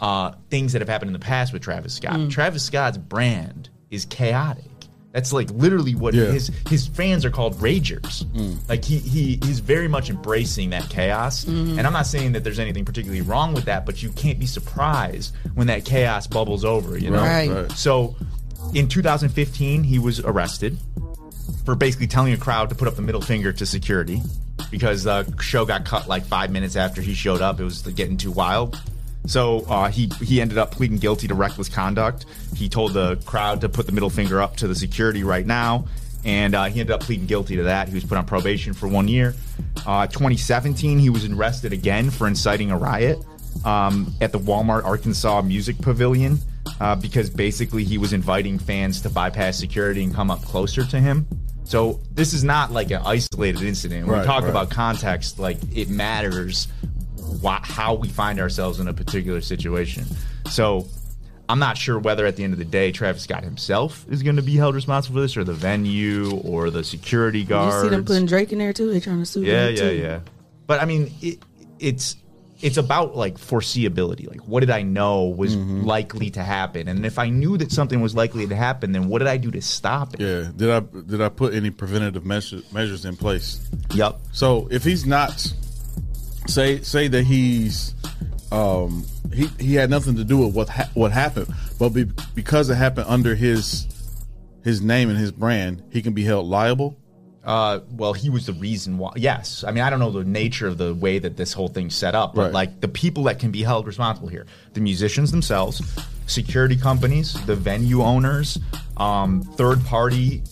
uh, things that have happened in the past with Travis Scott. Mm. Travis Scott's brand is chaotic. That's like literally what Yeah. his his fans are called ragers. Mm. Like he he he's very much embracing that chaos. Mm-hmm. And I'm not saying that there's anything particularly wrong with that, but you can't be surprised when that chaos bubbles over. You know, Right. Right. so in 2015, he was arrested for basically telling a crowd to put up the middle finger to security because the show got cut like five minutes after he showed up. It was getting too wild. So uh, he he ended up pleading guilty to reckless conduct. He told the crowd to put the middle finger up to the security right now, and uh, he ended up pleading guilty to that. He was put on probation for one year. Uh, 2017, he was arrested again for inciting a riot um, at the Walmart Arkansas Music Pavilion uh, because basically he was inviting fans to bypass security and come up closer to him. So this is not like an isolated incident. When Right, we talk right. about context, like it matters why, how we find ourselves in a particular situation. So I'm not sure whether at the end of the day Travis Scott himself is going to be held responsible for this, or the venue, or the security You guards. see them putting Drake in there too? They trying to sue Yeah, him yeah, too. yeah. But I mean, it, it's it's about like foreseeability. Like, what did I know was Mm-hmm. likely to happen? And if I knew that something was likely to happen, then what did I do to stop it? Yeah. Did I did I put any preventative measure, measures in place? Yep. So if he's not, say say that he's, um, he he had nothing to do with what ha- what happened, but be, because it happened under his his name and his brand, he can be held liable. Uh, well, he was the reason why. Yes, I mean I don't know the nature of the way that this whole thing's set up, but Right. like the people that can be held responsible here, the musicians themselves, security companies, the venue owners, um, third party.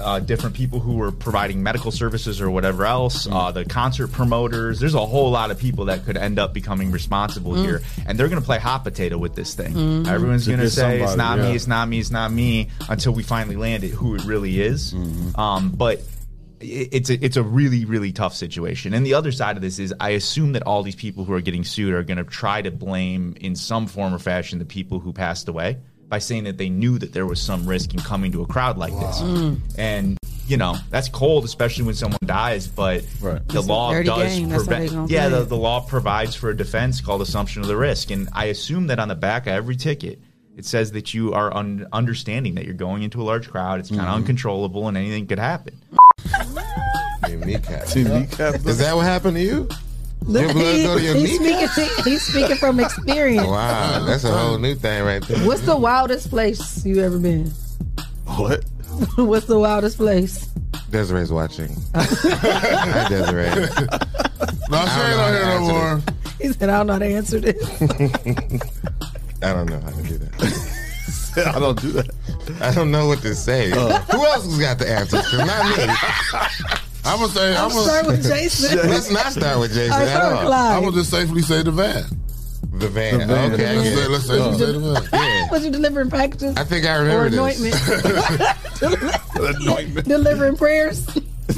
Uh, different people who were providing medical services or whatever else, uh, the concert promoters. There's a whole lot of people that could end up becoming responsible Mm. here, and they're going to play hot potato with this thing. Mhm. Everyone's going to get say it's not yeah. me, it's not me, it's not me, until we finally land it who it really is. Mm-hmm. Um, but it's a, it's a really really tough situation. And the other side of this is I assume that all these people who are getting sued are going to try to blame in some form or fashion the people who passed away by saying that they knew that there was some risk in coming to a crowd like this. Mm. And you know that's cold, especially when someone dies. But the It's law does game. That's how prevent. Yeah, the, the law provides for a defense called assumption of the risk, and I assume that on the back of every ticket. It says that you are un- understanding that you're going into a large crowd. It's kind of Mhm. uncontrollable, and anything could happen. Your kneecap. Your kneecap. Is that what happened to you? Your blood go to your he's, kneecap? speaking, he's speaking from experience. Wow, that's a whole new thing right there. What's the wildest place you ever been? What? What's the wildest place? Desiree's watching. Hi, Desiree. No, she ain't on here no more. He said, I don't know how to answer this. I don't know how to do that. I don't do that. I don't know what to say. Uh. Who else has got the answers? 'Cause not me. I'm gonna say. I'm I'm gonna start with Jason. Let's not start with Jason at all. I'm gonna just safely say the van. The van. The van. Okay, I Let's get say- let's say you say the van. Yeah. Was you delivering packages? I think I remember or this. anointment? Anointment. delivering prayers,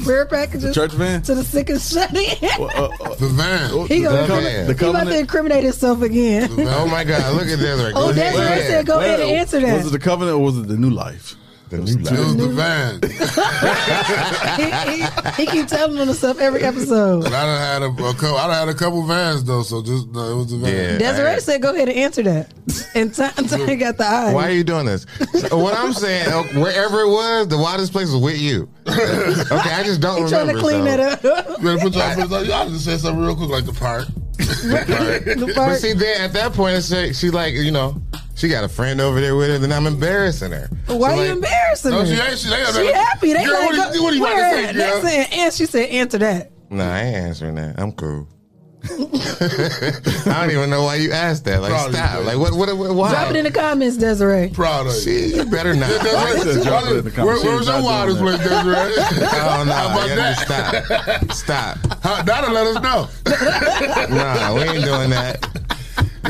prayer packages. Church van? to the sick and shut in. Uh, uh, the van. He gonna The come- van. he about to incriminate himself again. Oh my God! Look at this Desiree. Oh, Go ahead. Desiree said, "Go ahead and answer that." Was it the covenant or was it the new life? The new life. It the van. he, he, he keep telling on himself every episode. But I done had a, a couple. I done had a couple vans though, so just no, it was the van. Desiree said, "Go ahead and answer that." And Ty Ty got the eye. Why are you doing this? So what I'm saying, uh, wherever it was, the wildest place was with you. Okay, I just don't He trying to clean so. that up. You better put your first. Y'all just say something real quick, like the park. The park. But see, then at that point, it's like, she like, you know, she got a friend over there with her, then I'm embarrassing her. Why So, you like- embarrassing No, her? she ain't. She- they- She happy. They Girl, like, what do you- go- what do you about to say, girl? Saying, and she said, answer that. No, I ain't answering that. I'm cool. I don't even know why you asked that. Like, Proud of you, stop. baby. Like, what? What? what why? Drop it in the comments, Desiree. Proud of you. You better not. Desiree, Drop it in the where, where was comments. your wildest place, Desiree? Oh no! How about that? Stop. Stop. How, that'll let us know. Nah, we ain't doing that.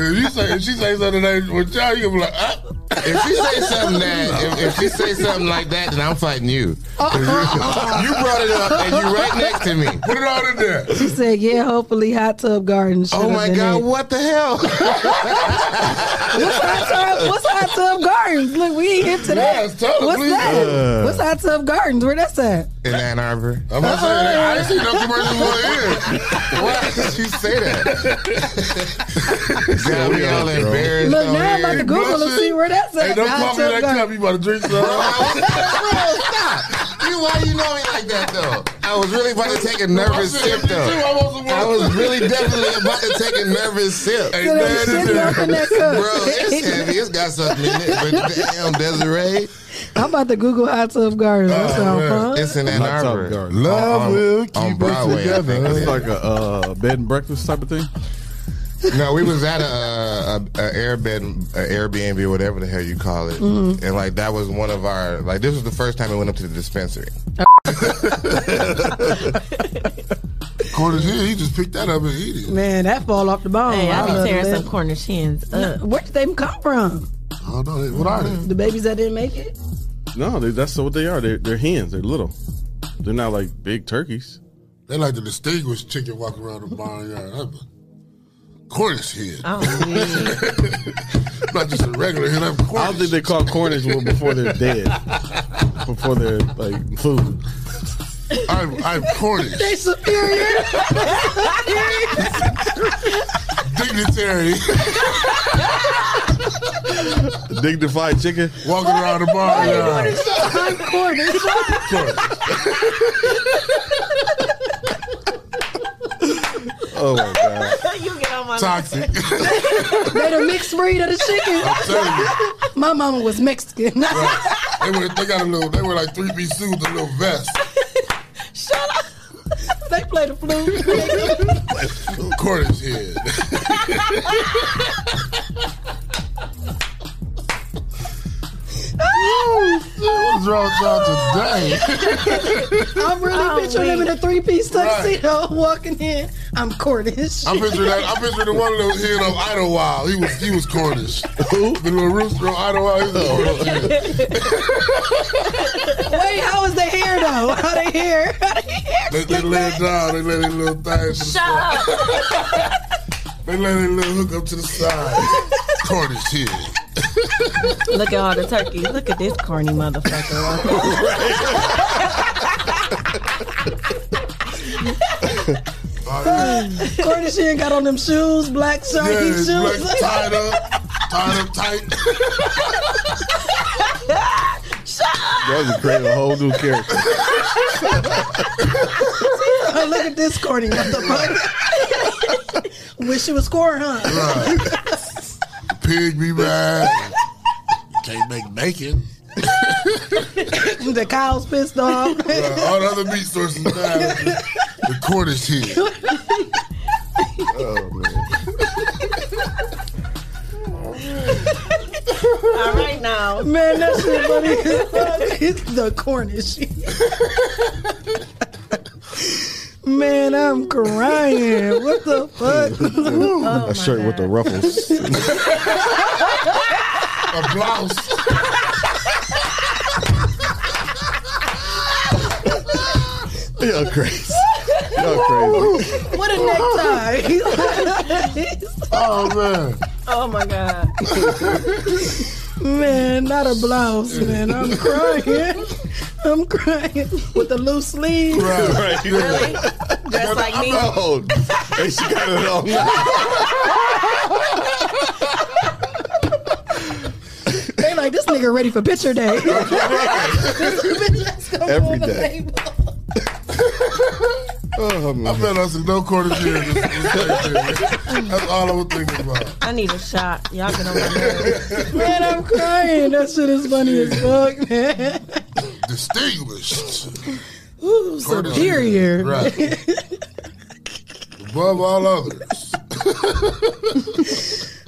If you say if she say something that with y'all, you gonna be like, ah. If she say something that, if, if she say something like that, then I'm fighting you. 'Cause You, you brought it up, and you right next to me. Put it all in there. She said, yeah, hopefully hot tub garden. Oh my God! it. What the hell? What's hot tub? What's hot tub gardens? Look, we ain't into that. Yes, tell her, What's please. that? Uh. What's hot tub gardens? Where that's at? In Ann Arbor. I'm not saying that. I ain't seen no commercials on here. Why did she say that? God, we all embarrassed. Look, now I'm about to here. Google and see where that's at. Hey, don't call me that garden. cup. You about to drink some? Bro, stop. You, why you know me like that though? I was really about to take a nervous sip though. I was really definitely about to take a nervous sip. Hey, man, it's up in that cup. Bro, it's heavy. It's got something in it. But damn, Desiree. I'm about to Google hot tub gardens. That sounds fun. It's in Ann Hot tub Arbor. garden. Love On- will on keep Broadway, us think it together. It's like a uh, bed and breakfast type of thing. No, we was at a, a, a Airbnb, a Airbnb or whatever the hell you call it, Mhm. and like that was one of our like this was the first time we went up to the dispensary. Cornish hen, he just picked that up and eat it. Man, that fall off the bone. Hey, I be tearing some Cornish hens up. Where did they come from? I don't know. What are they? The babies that didn't make it? No, they, that's what they are. They're, they're hens. They're little. They're not like big turkeys. They like the distinguished chicken walking around the barnyard. I'm Cornish hen. Oh, Not just a regular hen. I'm Cornish. I don't think they call Cornish well before they're dead. before they're like food. I'm, I'm Cornish. They superior. Dignitary. Dignified chicken. Walking around the barnyard. I'm Cornish. Oh my god. you get on my Toxic. they the mixed breed of the chicken. I'm telling you. My mama was Mexican. They, were, they got a little, they were like three piece suits, with a little vest. Shut up. They play the flute. Cornish hen. What's wrong with y'all today? I'm really Oh, picturing him in a three piece tuxedo walking in. I'm Cornish. I picture that. I picture the one little hen of Idlewild. He was he was Cornish. Who? The little rooster on Idlewild. He was oh. Cornish. Wait, how is the hair though? How they hair? How they hair? They, they lay it down. They let it little thing to the side. They let it little hook up to the side. Cornish hen. Look at all the turkeys. Look at this corny motherfucker. Corny, she ain't got on them shoes, black shiny Yeah, it's shoes. black, tied up, tied up tight. Y'all just create a whole new character. Look at this corny motherfucker. Wish she was scoring, huh? Right. The pig be mad. Can't make bacon. the cow's pissed off. Right. All the other meat sources mad. The, the Cornish hen. Oh man. All right now. Man, that shit funny as fuck. It's the Cornish. Man, I'm crying. What the fuck? Oh, a shirt with the ruffles. A blouse. Y'all crazy. Y'all crazy. what a necktie. Oh man. Oh my god. man, not a blouse, man. I'm crying. I'm crying with the loose sleeve. Right. Right. Really? Dressed like me. Oh, hey, she got it on. They like this nigga ready for picture day. Every day. Oh I man. bet us no Cornish hen. This, this thing, man. That's all I was thinking about. I need a shot. Y'all get on my nerves. Man, I'm crying. That shit is funny as fuck, man. Distinguished. Ooh, Cornish superior. Right. Above all others.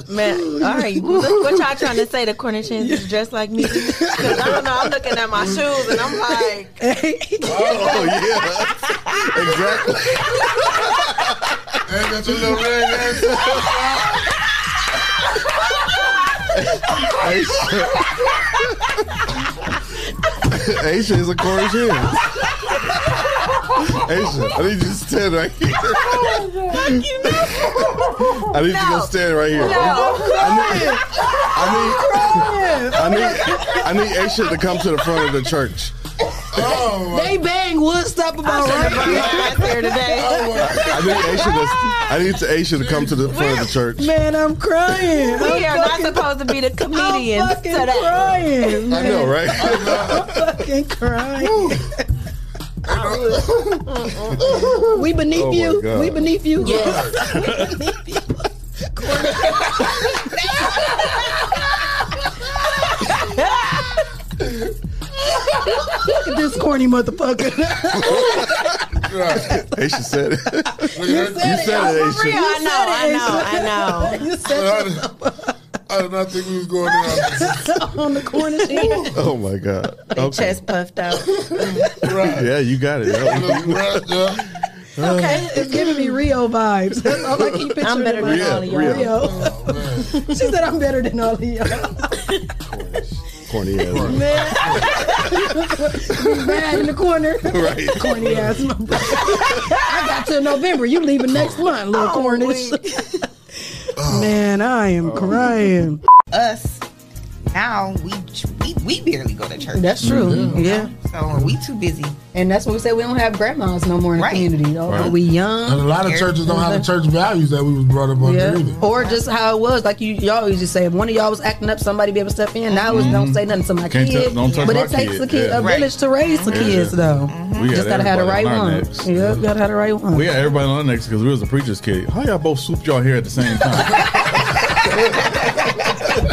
Man, all right. Look what y'all trying to say. The Cornish hens is dressed like me. 'Cause I don't know. I'm looking at my shoes and I'm like, Oh yeah. Exactly. Ain't got your little red ass. Aisha is a Cornish hen. Aisha, I need you to stand right here. I need you to go stand right here. I need, I need, I need Aisha to come to the front of the church. Oh, They bang would stop about oh, right here. right there today. Oh, I need Aisha to, I need Aisha to come to the front of the church. Man, I'm crying. We I'm are not supposed to be the comedians I'm fucking today. crying. I know, right? I'm fucking crying. We beneath Oh, my you. God. We beneath you. Look at this corny motherfucker. Aisha said it. You said it. Aisha. For real, I know, I know, I know. You said it I did not think we was going down. on the corner sheet. Oh my God. They Okay. chest puffed out. Yeah, you got it. Okay, it's giving me Rio vibes. That's all I keep picturing. I'm better in my than all of y'all. Rio. Oh, she said I'm better than all of y'all. Corny ass. Man. Mad in the corner. Right. Corny ass. I got till November. You leaving next oh. month, little Oh, cornish. Man, I am crying. Us now we we, we barely go to church. That's true. Mm-hmm. Yeah. So we too busy. And that's when we say we don't have grandmas no more in Right. the community. though. Right. We young. And a lot of churches don't have the mm-hmm. church values that we was brought up under Yeah. either. Or just how it was, like you y'all always just say, if one of y'all was acting up, somebody be able to step in. Now it's don't mm-hmm. say nothing to my Can't kid. touch- don't touch but my it takes kid. a kid, Yeah. a Right. village to raise the Yeah. kids, though. We Just gotta have the right everybody on our one. necks. Yep, gotta have the right one. We got everybody on our necks because we was a preacher's kid. How y'all both swooped y'all here at the same time?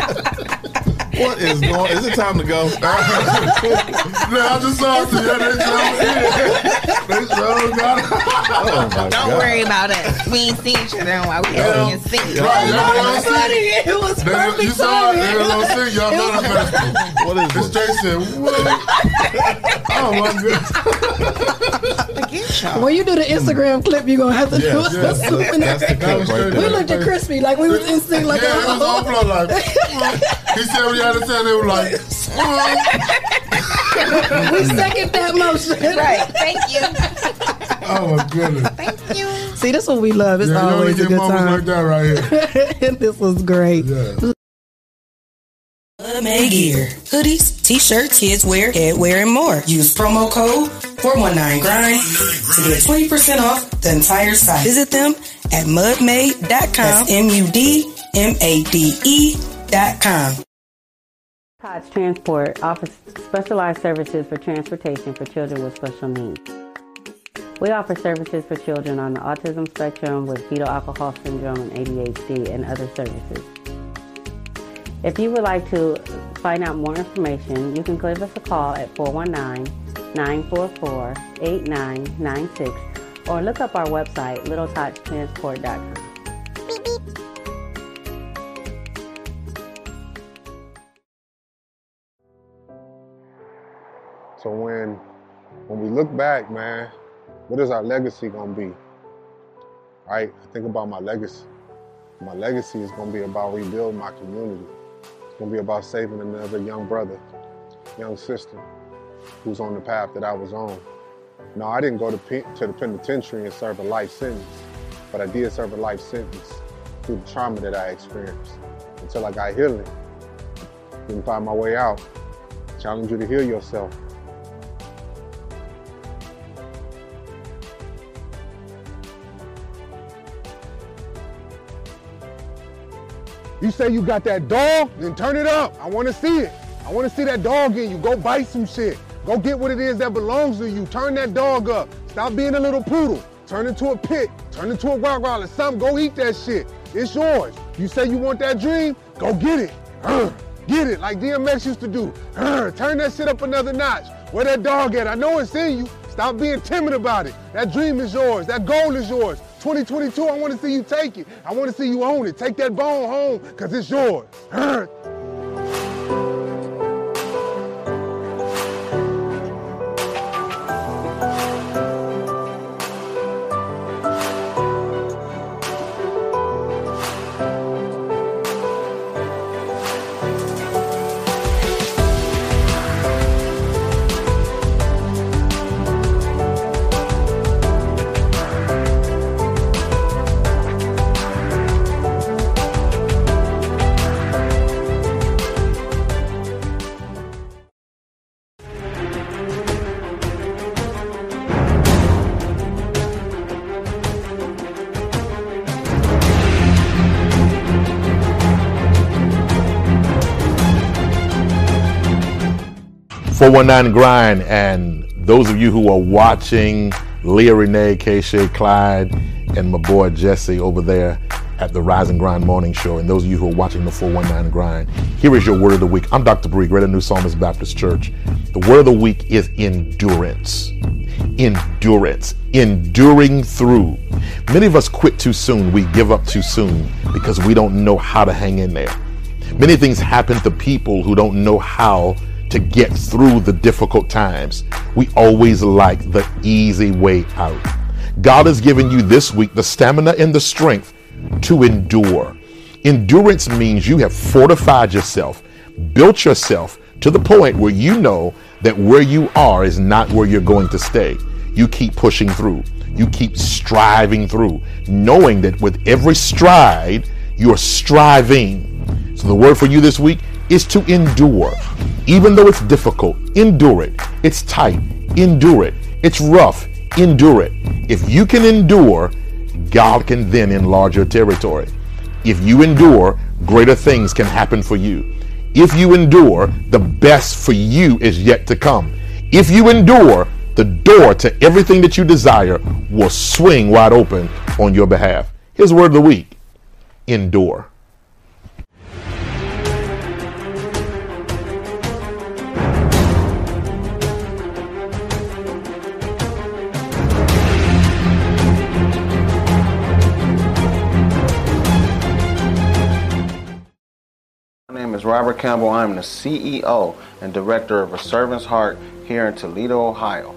what is going? Is it time to go? no, I just saw it. Yeah, they showed They showed got it. Oh my Don't worry about it. We ain't seen each other in a while. We Yeah. ain't seen each Right, y'all don't see funny. It was They- perfect You saw it. They timing. don't see y'all know the best. What is this? Straight said, what? Oh my god. When you do the Instagram hmm. clip, you're gonna have to Yeah, do yeah. a swoop in That's the that. clip right We looked at crispy like we was in sync. Like yeah, it was on floor like. He said what he had to say. They were like, we second that motion. Right. Thank you. oh my goodness. Thank you. See, this is what we love. It's Yeah, you only always a get good moments time. like that right here. this was great. May Gear. Hoodies, t-shirts, kids wear, headwear, and more. Use promo code 419GRIND to get 20% off the entire site. Visit them at mudmade.com. That's M-U-D-M-A-D-E E. Tots Transport offers specialized services for transportation for children with special needs. We offer services for children on the autism spectrum with fetal alcohol syndrome and ADHD and other services. If you would like to find out more information, you can give us a call at 419-944-8996 or look up our website, littletotstransport.com. So when when we look back, man, what is our legacy gonna be? Right? I think about my legacy. My legacy is gonna be about rebuilding my community. It's gonna be about saving another young brother, young sister, who's on the path that I was on. No, I didn't go to, pe- to the penitentiary and serve a life sentence, but I did serve a life sentence through the trauma that I experienced until I got healing. Didn't find my way out. Challenge you to heal yourself. You say you got that dog, then turn it up. I want to see it. I want to see that dog in you. Go bite some shit. Go get what it is that belongs to you. Turn that dog up. Stop being a little poodle. Turn into a pit. Turn into a Rottweiler. Something. Go eat that shit. It's yours. You say you want that dream? Go get it. Urgh. Get it like DMX used to do. Urgh. Turn that shit up another notch. Where that dog at? I know it's in you. Stop being timid about it. That dream is yours. That goal is yours. 2022, I want to see you take it. I want to see you own it. Take that bone home because it's yours. Urgh. Four one nine grind and those of you who are watching Leah Renee, K. Clyde, and my boy Jesse over there at the Rise and Grind Morning Show, and those of you who are watching the 419 Grind, here is your word of the week. I'm Dr. Bree, Greater New Psalmist Baptist Church. The word of the week is endurance. Endurance. Enduring through. Many of us quit too soon. We give up too soon because we don't know how to hang in there. Many things happen to people who don't know how to get through the difficult times. We always like the easy way out. God has given you this week the stamina and the strength to endure. Endurance means you have fortified yourself, built yourself to the point where you know that where you are is not where you're going to stay. You keep pushing through. You keep striving through, knowing that with every stride, you're striving. So the word for you this week is to endure. Even though it's difficult, endure it. It's tight, endure it. It's rough, endure it. If you can endure, God can then enlarge your territory. If you endure, greater things can happen for you. If you endure, the best for you is yet to come. If you endure, the door to everything that you desire will swing wide open on your behalf. Here's word of the week endure. Robert Campbell. I'm the CEO and director of A Servant's Heart here in Toledo, Ohio,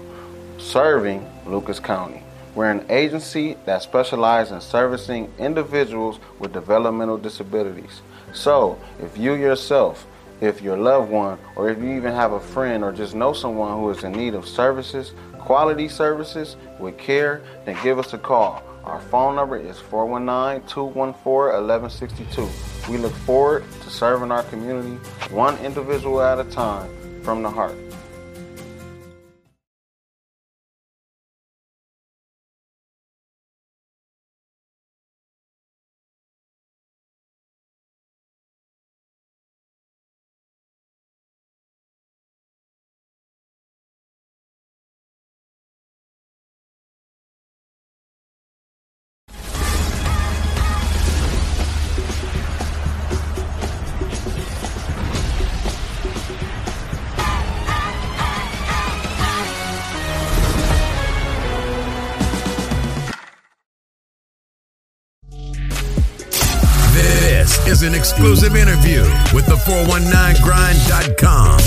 serving Lucas County. We're an agency that specializes in servicing individuals with developmental disabilities. So, if you yourself, if your loved one, or if you even have a friend or just know someone who is in need of services, quality services with care, then give us a call. Our phone number is 419 214 1162. We look forward to serving our community one individual at a time from the heart. Is an exclusive interview with the 419grind.com.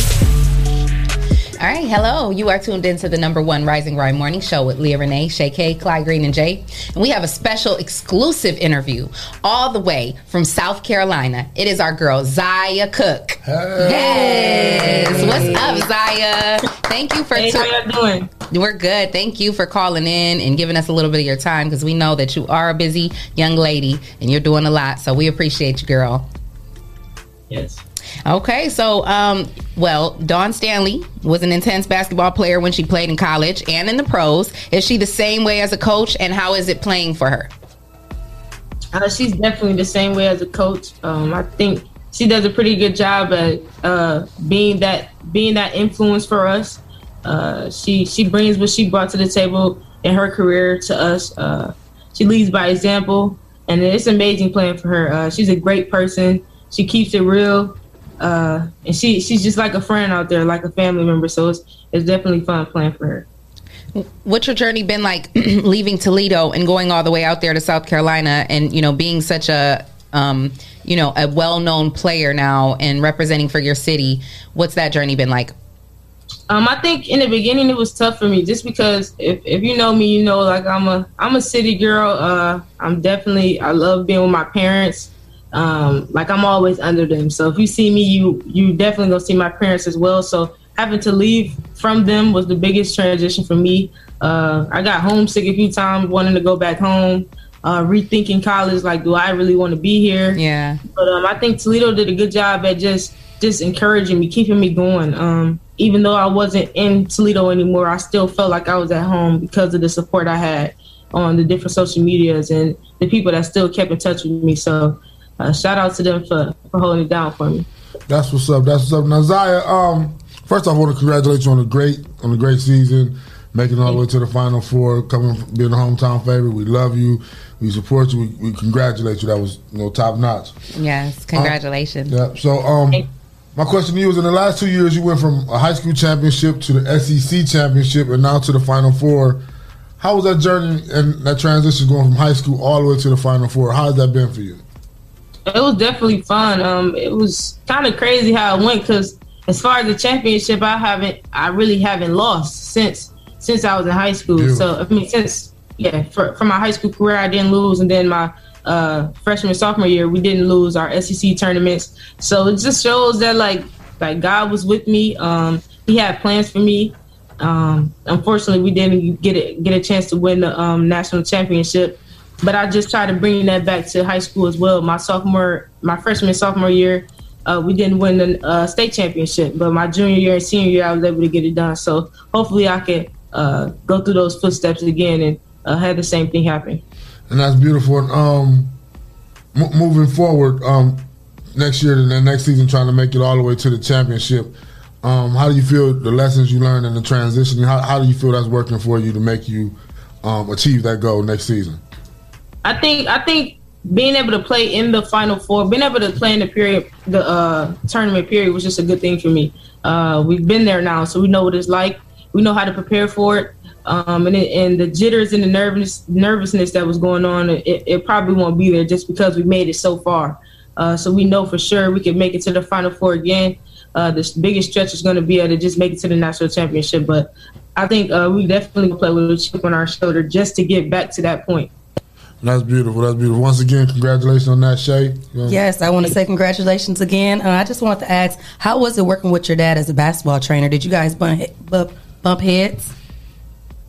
All right, hello. You are tuned into the number one Rising Grind Morning Show with Leah Renee, Shay K, Clyde Green, and Jay. And we have a special exclusive interview all the way from South Carolina. It is our girl, Zia Cooke. Yes. What's up, Zia? Thank you for Hey, how y'all doing? We're good. Thank you for calling in and giving us a little bit of your time because we know that you are a busy young lady and you're doing a lot. So we appreciate you, girl. Yes. Okay, so um, well, Dawn Staley was an intense basketball player when she played in college and in the pros. Is she the same way as a coach, and how is it playing for her? Uh, she's definitely the same way as a coach. Um, I think she does a pretty good job at uh, being that being that influence for us. Uh, she she brings what she brought to the table in her career to us. Uh, she leads by example, and it's amazing playing for her. Uh, she's a great person. She keeps it real, uh, and she she's just like a friend out there, like a family member. So it's it's definitely fun playing for her. What's your journey been like leaving Toledo and going all the way out there to South Carolina and you know being such a um, you know a well-known player now and representing for your city? What's that journey been like? Um, I think in the beginning it was tough for me just because if, if you know me, you know like I'm a I'm a city girl. Uh, I'm definitely I love being with my parents. Um, like I'm always under them. So if you see me, you you definitely gonna see my parents as well. So having to leave from them was the biggest transition for me. Uh, I got homesick a few times, wanting to go back home. Uh, rethinking college, like, do I really want to be here? Yeah. But um, I think Toledo did a good job at just just encouraging me, keeping me going. Um, even though I wasn't in Toledo anymore, I still felt like I was at home because of the support I had on the different social medias and the people that still kept in touch with me. So, uh, shout out to them for, for holding it down for me. That's what's up. That's what's up. Now, Zia, um, First off, I want to congratulate you on a great on a great season, making it all the way to the Final Four, coming being a hometown favorite. We love you. We support you. We, we congratulate you. That was you know top notch. Yes, congratulations. Yeah. So, um, my question to you is: In the last two years, you went from a high school championship to the SEC championship, and now to the Final Four. How was that journey and that transition going from high school all the way to the Final Four? How has that been for you? It was definitely fun. Um, it was kind of crazy how it went because as far as the championship, I haven't, I really haven't lost since since I was in high school. So I mean, since yeah, for, for my high school career, I didn't lose, and then my uh, freshman sophomore year, we didn't lose our SEC tournaments. So it just shows that like like God was with me. Um, he had plans for me. Um, unfortunately, we didn't get it get a chance to win the um, national championship. But I just try to bring that back to high school as well. My sophomore, my freshman sophomore year, uh, we didn't win the uh, state championship, but my junior year and senior year, I was able to get it done. So hopefully, I can uh, go through those footsteps again and uh, have the same thing happen. And that's beautiful. And, um, m- moving forward, um, next year and next season, trying to make it all the way to the championship. Um, how do you feel the lessons you learned in the transition? How, how do you feel that's working for you to make you um, achieve that goal next season? I think I think being able to play in the final four, being able to play in the period, the uh, tournament period was just a good thing for me. Uh, we've been there now, so we know what it's like. We know how to prepare for it. Um, and it, and the jitters and the nervous nervousness that was going on, it, it probably won't be there just because we made it so far. Uh, so we know for sure we can make it to the final four again. Uh, the biggest stretch is going to be able to just make it to the national championship. But I think uh, we definitely play with a chip on our shoulder just to get back to that point. That's beautiful. That's beautiful. Once again, congratulations on that, Shay. You Yes, I want to say congratulations again. Uh, I just want to ask, how was it working with your dad as a basketball trainer? Did you guys bump, bump, bump heads?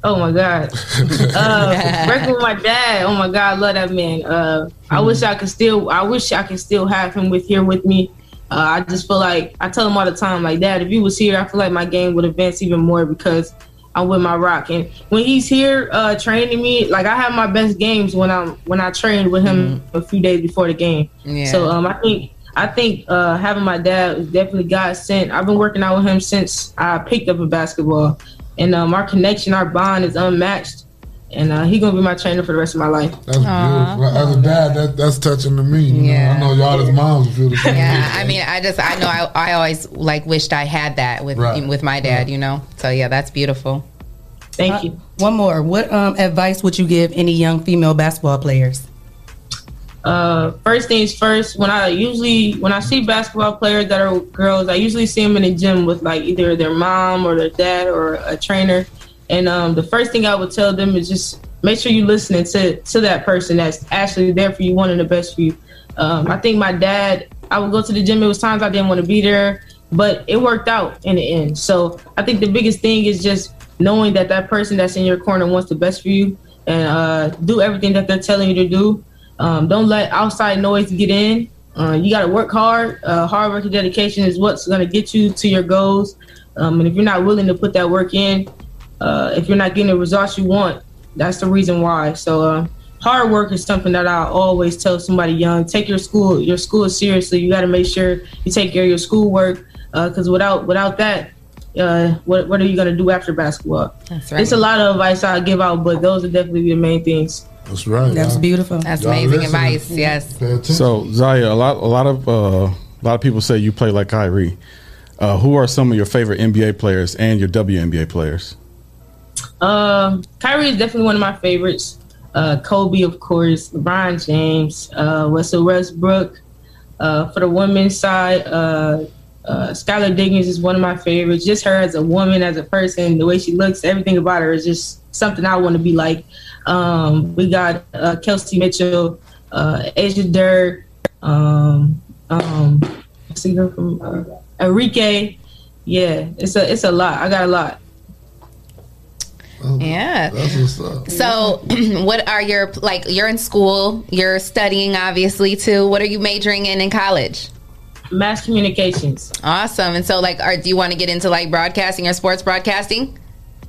Oh my god, uh, working with my dad. Oh my god, I love that man. Uh, I wish I could still. I wish I could still have him with here with me. Uh, I just feel like I tell him all the time, like Dad, if you was here, I feel like my game would advance even more because I'm with my rock. And when he's here uh, training me, like I have my best games when I'm when I trained with him a few days before the game. Yeah. So um, I think I think uh, having my dad was definitely God sent. I've been working out with him since I picked up a basketball, and um, our connection, our bond is unmatched. And uh, he gonna be my trainer for the rest of my life. That's beautiful. As a dad, that, that's touching to me. You Yeah. know, I know y'all as moms feel the same. Yeah, I mean, I just I know I, I always like wished I had that with Right. with my dad, you know. So yeah, that's beautiful. Thank you. One more. What um, advice would you give any young female basketball players? Uh, first things first. When I usually when I see basketball players that are girls, I usually see them in the gym with like either their mom or their dad or a trainer. And um, the first thing I would tell them is just make sure you're listening to to that person that's actually there for you, wanting the best for you. Um, I think my dad. I would go to the gym. It was times I didn't want to be there, but it worked out in the end. So I think the biggest thing is just knowing that that person that's in your corner wants the best for you, and uh, do everything that they're telling you to do. Um, don't let outside noise get in. Uh, you got to work hard. Uh, hard work and dedication is what's going to get you to your goals. Um, and if you're not willing to put that work in, uh, if you're not getting the results you want, that's the reason why. So uh, hard work is something that I always tell somebody young. Take your school, your school seriously. You got to make sure you take care of your schoolwork because without without that, uh, what what are you going to do after basketball? That's right. It's a lot of advice I give out, but those are definitely the main things. That's right. That's beautiful. That's Y'all amazing listen. advice. Yes. So Zia, a lot, a lot of, uh, a lot of people say you play like Kyrie. Uh, who are some of your favorite NBA players and your WNBA players? Um, Kyrie is definitely one of my favorites. Uh, Kobe, of course, LeBron James, uh, Russell Westbrook. Uh, for the women's side, uh, uh, Skylar Diggins is one of my favorites. Just her as a woman, as a person, the way she looks, everything about her is just something I want to be like. Um, we got uh, Kelsey Mitchell, uh, Asia Durr, um, um, what's the from uh, Arike. Yeah, it's a it's a lot. I got a lot. Yeah. That's what's up. So, what are your like? You're in school. You're studying, obviously, too. What are you majoring in in college? Mass communications. Awesome. And so, like, are do you want to get into like broadcasting or sports broadcasting?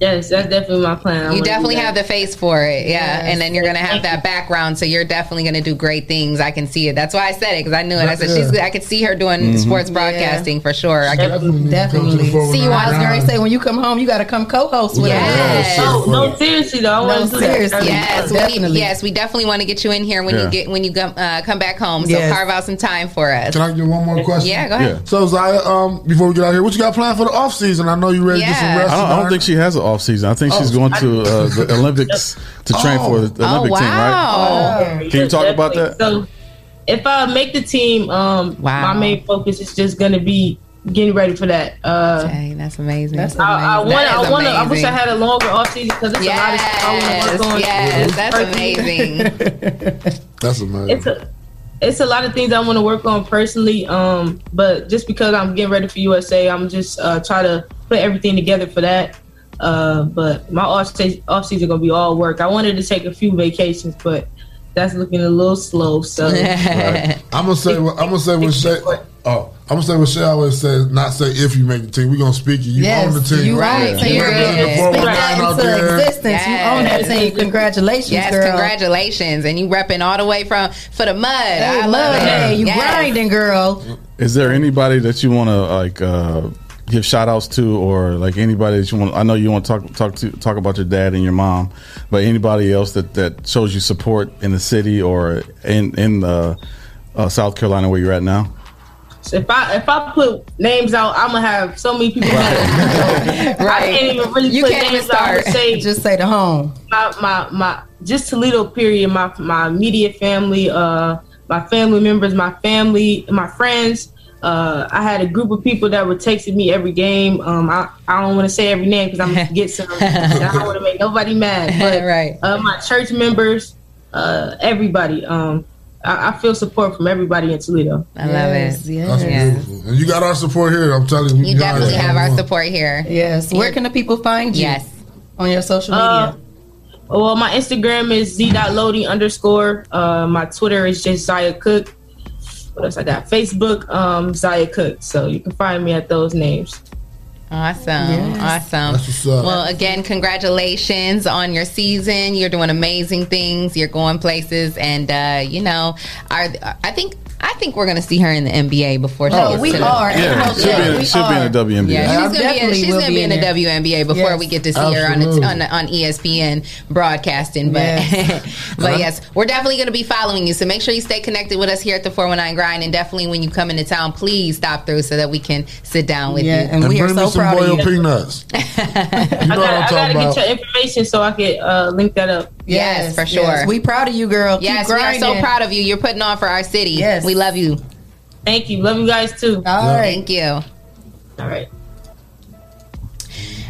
Yes, that's definitely my plan. I You definitely have the face for it, yeah. Yes. And then you're gonna have that background, so you're definitely gonna do great things. I can see it. That's why I said it because I knew it. I said she's. Yeah. I could see her doing Mhm. sports broadcasting for sure. I could Definitely. see you I was going to say when you come home, you got to come co-host with Yes. us. Oh, no, seriously though. I No, want to seriously. Yes, Definitely. we, yes, we definitely want to get you in here when Yeah. you get when you come uh, come back home. So Yes. carve out some time for us. Can I get one more question? Yeah, go ahead. So Zia, um, before we get out here, what you got planned for the off season? I know you ready to get some rest. I don't, I don't think she has an off season. I think she's Oh, going I- to uh, the Olympics to train for the Oh, Olympic team, right? Yeah, Can you talk about that? So, if I make the team, um, my main focus is just gonna be getting ready for that. Uh, Dang, that's amazing. That's I, I amazing. want. That is I want. I wish I had a longer off season because it's a lot of stuff I want to work on. Yes, that's amazing. That's amazing. It's a. It's a lot of things I want to work on personally, um, but just because I'm getting ready for USA, I'm just uh, try to put everything together for that. Uh, but my off season, off season gonna be all work. I wanted to take a few vacations, but that's looking a little slow. So Right. I'm gonna say. What, I'm gonna say what Shay. Oh, I'm gonna say what Shay always says. Not say if you make the team. We gonna speak you. You Yes, own the team. you right. You Period. represent the Speak 419 that out into there. existence. You own that team. Congratulations, Yes, girl. congratulations, and you repping all the way from for the mud. Hey, I love love it. that. You Yes. grinding, girl. Is there anybody that you want to like uh, give shout outs to, or like anybody that you want? I know you want to talk talk to talk about your dad and your mom, but anybody else that that shows you support in the city or in in uh, uh, South Carolina where you're at now? If I if I put names out, I'm gonna have so many people. Right, I can't even really You put can't even names out. Start. gonna Say Just say the home. my my my just Toledo. Period. My my immediate family. Uh, my family members. My family. My friends. Uh, I had a group of people that were texting me every game. Um, I, I don't want to say every name because I'm gonna get some. I don't want to make nobody mad. But right. uh, my church members, uh, everybody. Um, I, I feel support from everybody in Toledo. I love it. That's beautiful. And you got our support here. I'm telling you. we You definitely it. have our support here. Yes. Where can the people find you? Yes. On your social Uh, media. well, my Instagram is z.loading underscore. Uh, my Twitter is just Zia Cooke. What else I got? Facebook, um, Zia Cooke. So you can find me at those names. Awesome. Yes. Awesome. That's what's up. Well, again, congratulations on your season. You're doing amazing things. You're going places, and uh, you know, are I think I think we're going to see her in the NBA before she Oh, gets we to the- are. Yeah, she'll be in, we she'll be in the WNBA. Yeah, she's gonna be in, she's gonna be be in the in there. WNBA before Yes. we get to see her on, the, on the- on ESPN broadcasting. But but yes, we're definitely gonna be following you. So make sure you stay connected with us here at the 419 Grind, and definitely when you come into town, please stop through so that we can sit down with Yeah, you. and we are bring me so some proud of boiled you. peanuts. I what gotta, I'm I gotta get your information so I can uh, link that up. Yes, for sure. yes. We proud of you, girl. Keep Yes, we are so proud of you. You're putting on for our city. Yes. We love you. Thank you. Love you guys too. All right. Thank you. All right.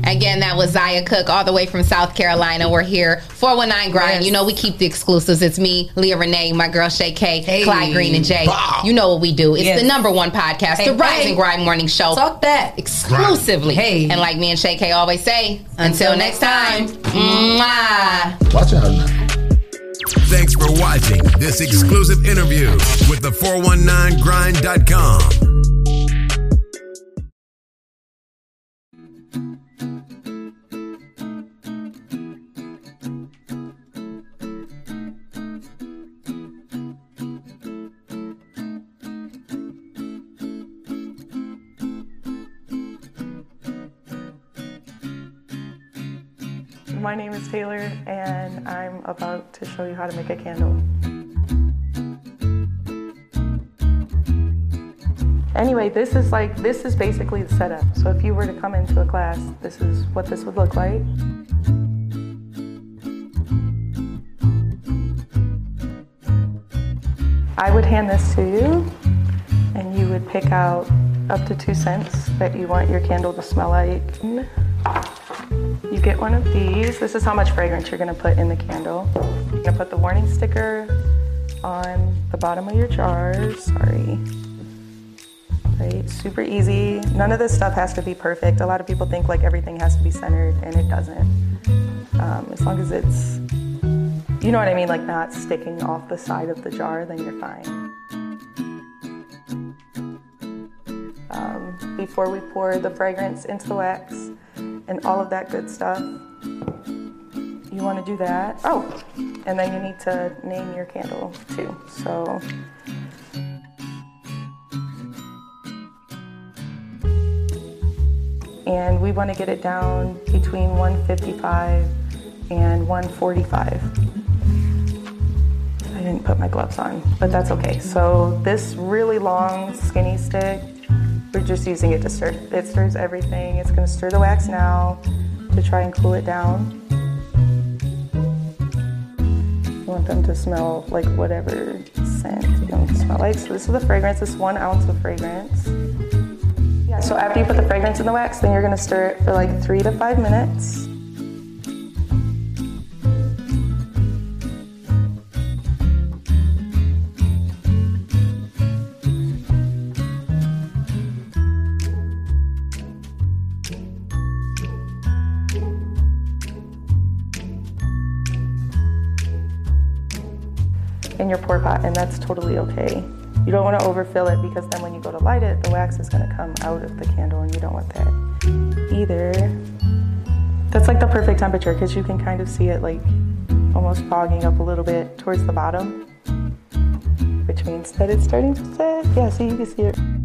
Again, that was Zia Cooke, all the way from South Carolina. We're here, 419 Grind. You know, we keep the exclusives. It's me, Leah Renee, my girl Shay K, Clyde Green, and Jay. You know what we do. It's Yes. the number one podcast, Hey, the Rise hey. and Grind Morning Show. Talk that. exclusively. Hey. And like me and Shay K always say, until, Until next next time, mwah. Watch out now. Thanks for watching this exclusive interview with the419grind.com. My name is Taylor, and I'm about to show you how to make a candle. Anyway, this is like, this is basically the setup. So if you were to come into a class, this is what this would look like. I would hand this to you, and you would pick out up to two scents that you want your candle to smell like. You get one of these. This is how much fragrance you're gonna put in the candle. You're gonna put the warning sticker on the bottom of your jars. Sorry. Right, super easy. None of this stuff has to be perfect. A lot of people think like everything has to be centered, and it doesn't. Um, as long as it's, you know what I mean, like not sticking off the side of the jar, then you're fine. Um, before we pour the fragrance into the wax, and all of that good stuff. You want to do that. Oh, and then you need to name your candle too. So. And we want to get it down between 155 and 145. I didn't put my gloves on, but that's okay. So this really long skinny stick, we're just using it to stir. It stirs everything. It's gonna stir the wax now to try and cool it down. You want them to smell like whatever scent you want them to smell like. So this is the fragrance, this one ounce of fragrance. Yeah, so after you put the fragrance in the wax, then you're gonna stir it for like three to five minutes. In your pour pot, and that's totally okay. You don't want to overfill it because then when you go to light it, the wax is going to come out of the candle, and you don't want that either. That's like the perfect temperature because you can kind of see it like almost fogging up a little bit towards the bottom, which means that it's starting to set. Yeah, see, you can see it.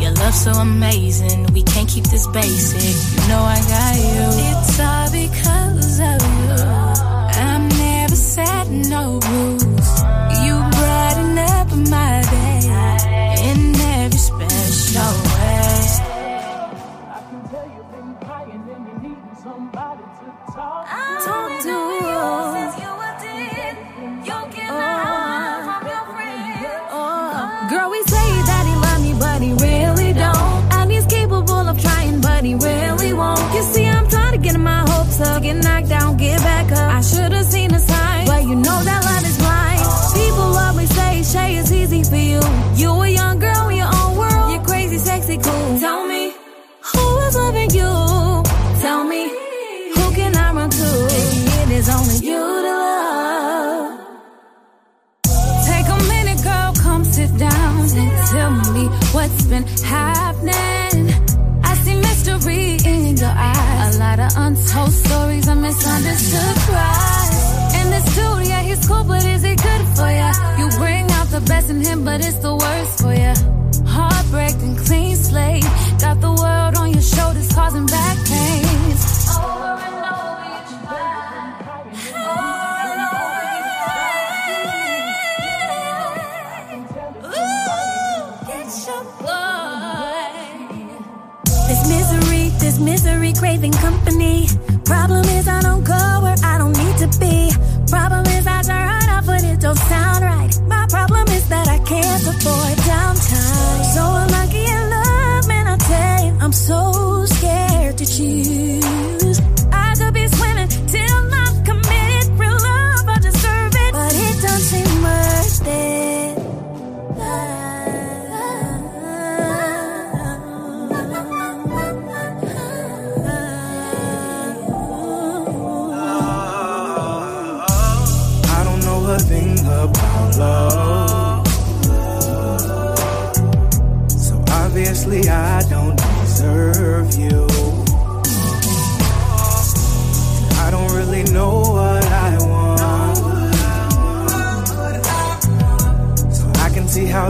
Your love so amazing, we can't keep this basic. This misery craving company. Problem is I don't go where I don't need to be. Problem is I hard out, but it don't sound right. My problem is that I can't afford downtime. So unlucky in love, man, I tell you, I'm so scared to choose. I could be swimming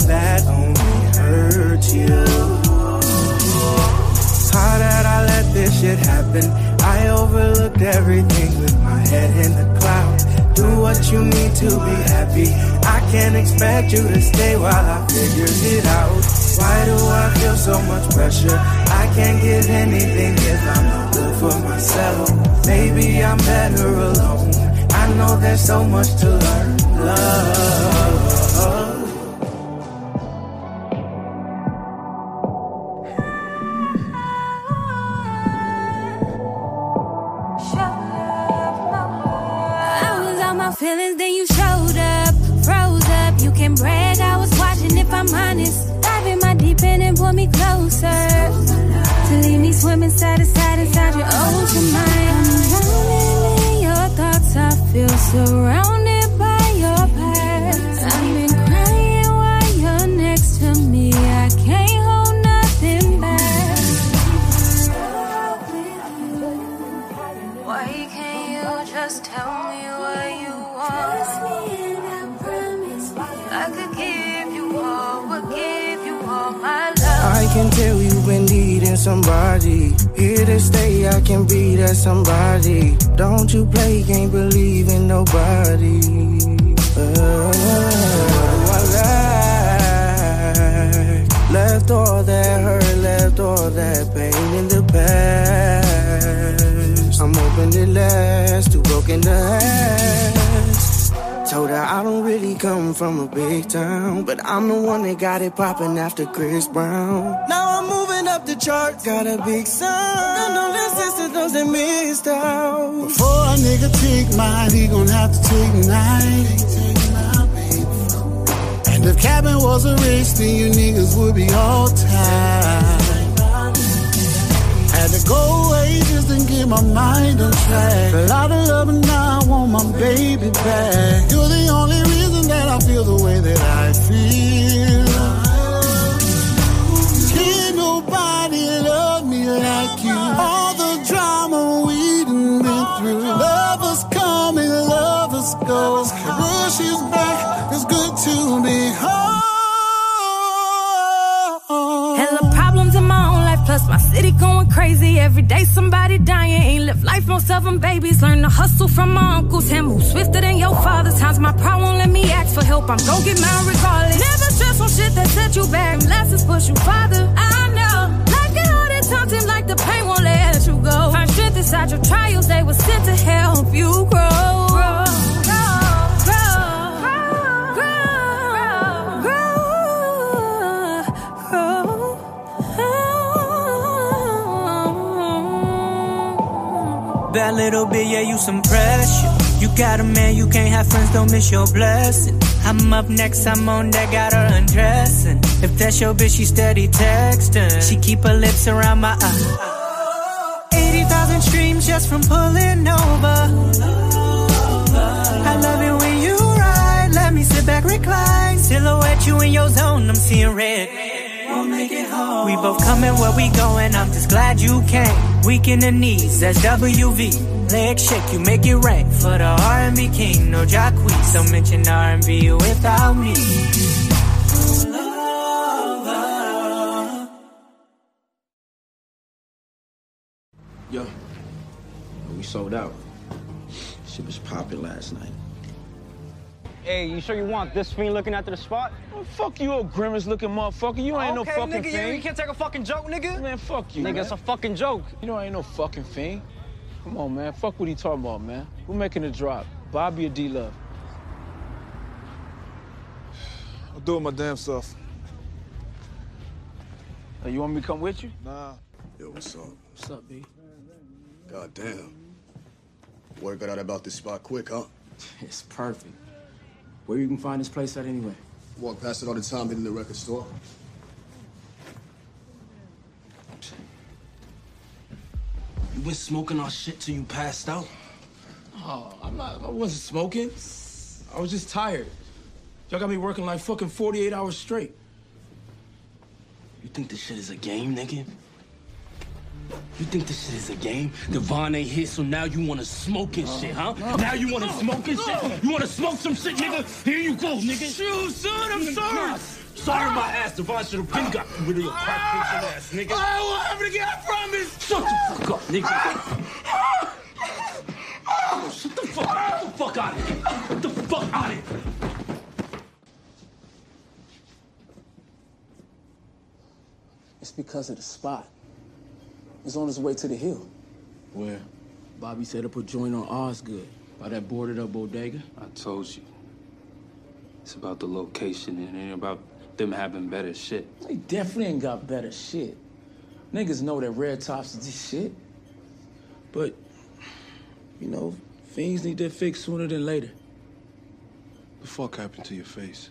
that only hurts you. How that I let this shit happen. I overlooked everything with my head in the clouds. Do what you need to be happy. I can't expect you to stay while I figure it out. Why do I feel so much pressure? I can't give anything if I'm not good for myself. Maybe I'm better alone. I know there's so much to learn. Love. Me closer. To leave me swimming side to side inside your ocean mind. I'm drowning in your thoughts, I feel surrounded somebody. Here to stay, I can be that somebody. Don't you play, can't believe in nobody. Uh, I lack. left all that hurt, left all that pain in the past. I'm hoping it lasts, too broken to last. Told her I don't really come from a big town, but I'm the one that got it poppin' after Chris Brown. Now charts. Got a big son. I know that sister knows they missed out. Before a nigga take mine, he gon' have to take nine. And if cabin was a race, then you niggas would be all tied. Had to go away just to get my mind on track. A lot of love, and now I want my baby back. You're the only reason that I feel the way that I feel. Through. Lovers come and lovers go. Girl, she's back. It's good to be home. Hella problems in my own life, plus my city going crazy. Every day somebody dying. Ain't live life, most of them babies. Learn to hustle from my uncles. Him move swifter than your father. Times my pride won't let me ask for help. I'm gon' get mine regardless. Never stress on shit that set you back. Lessons push you farther. I Inside your trials. They were sent to help you grow. grow, grow, grow. Bad little bit, yeah, you some pressure. You got a man, you can't have friends, don't miss your blessing. I'm up next, I'm on that, got her undressing. If that's your bitch, she steady texting. She keep her lips around my eye. 80,000 streams just from pulling over. I love it when you ride, let me sit back, recline. Silhouette you in your zone, I'm seeing red. We both coming where we going, I'm just glad you came. Weak in the knees, that's WV. Leg shake, you make it rain for the R&B king, no Jacquees. Don't mention R&B without me. Sold out. Shit was popping last night. Hey, you sure you want this fiend looking after the spot? Oh, fuck you, old grimace looking motherfucker. You ain't okay, no fucking nigga, you- fiend. You can't take a fucking joke, nigga. Man, fuck you. Nigga, man. it's a fucking joke. You know I ain't no fucking fiend. Come on, man. Fuck what he talking about, man. We're making a drop. Bobby or D Love? I'll do it my damn self. Hey, you want me to come with you? Nah. Yo, what's up? What's up, B? God damn. Word got out about this spot quick, huh? It's perfect. Where you can find this place at anyway? Walk past it all the time, been in the record store. You been smoking our shit till you passed out? Oh, I'm not. I wasn't smoking. I was just tired. Y'all got me working like fucking 48 hours straight. You think this shit is a game, nigga? You think this shit is a game? Devon ain't here, so now you wanna smoke and shit, huh? no. Now you wanna No, smoke and no. shit? You wanna smoke some shit, nigga? Here you go, nigga. Shoot, son, I'm sorry. nah, Sorry my ah. ass, Devon should have been got ah. rid of your crack patient ass, nigga. Ah, I will have it again, I promise. Shut the fuck up, nigga. Oh, shut the fuck up! Get the fuck out of here. Get the fuck out of here. It's because of the spot. It's on his way to the hill. Where? Bobby set up a joint on Osgood by that boarded up bodega. I told you. It's about the location and it ain't about them having better shit. They definitely ain't got better shit. Niggas know that Red Tops is this shit. But, you know, things need to fix sooner than later. The fuck happened to your face?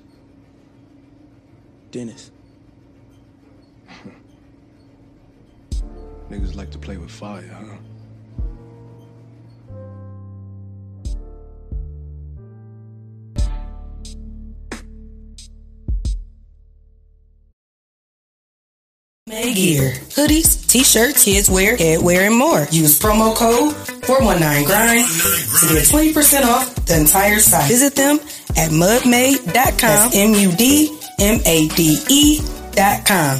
Dennis. Niggas like to play with fire, huh? Gear. Hoodies, t-shirts, kids wear, headwear, and more. Use promo code 419GRIND to get 20% off the entire site. Visit them at mudmade.com. That's M-U-D-M-A-D-E dot com.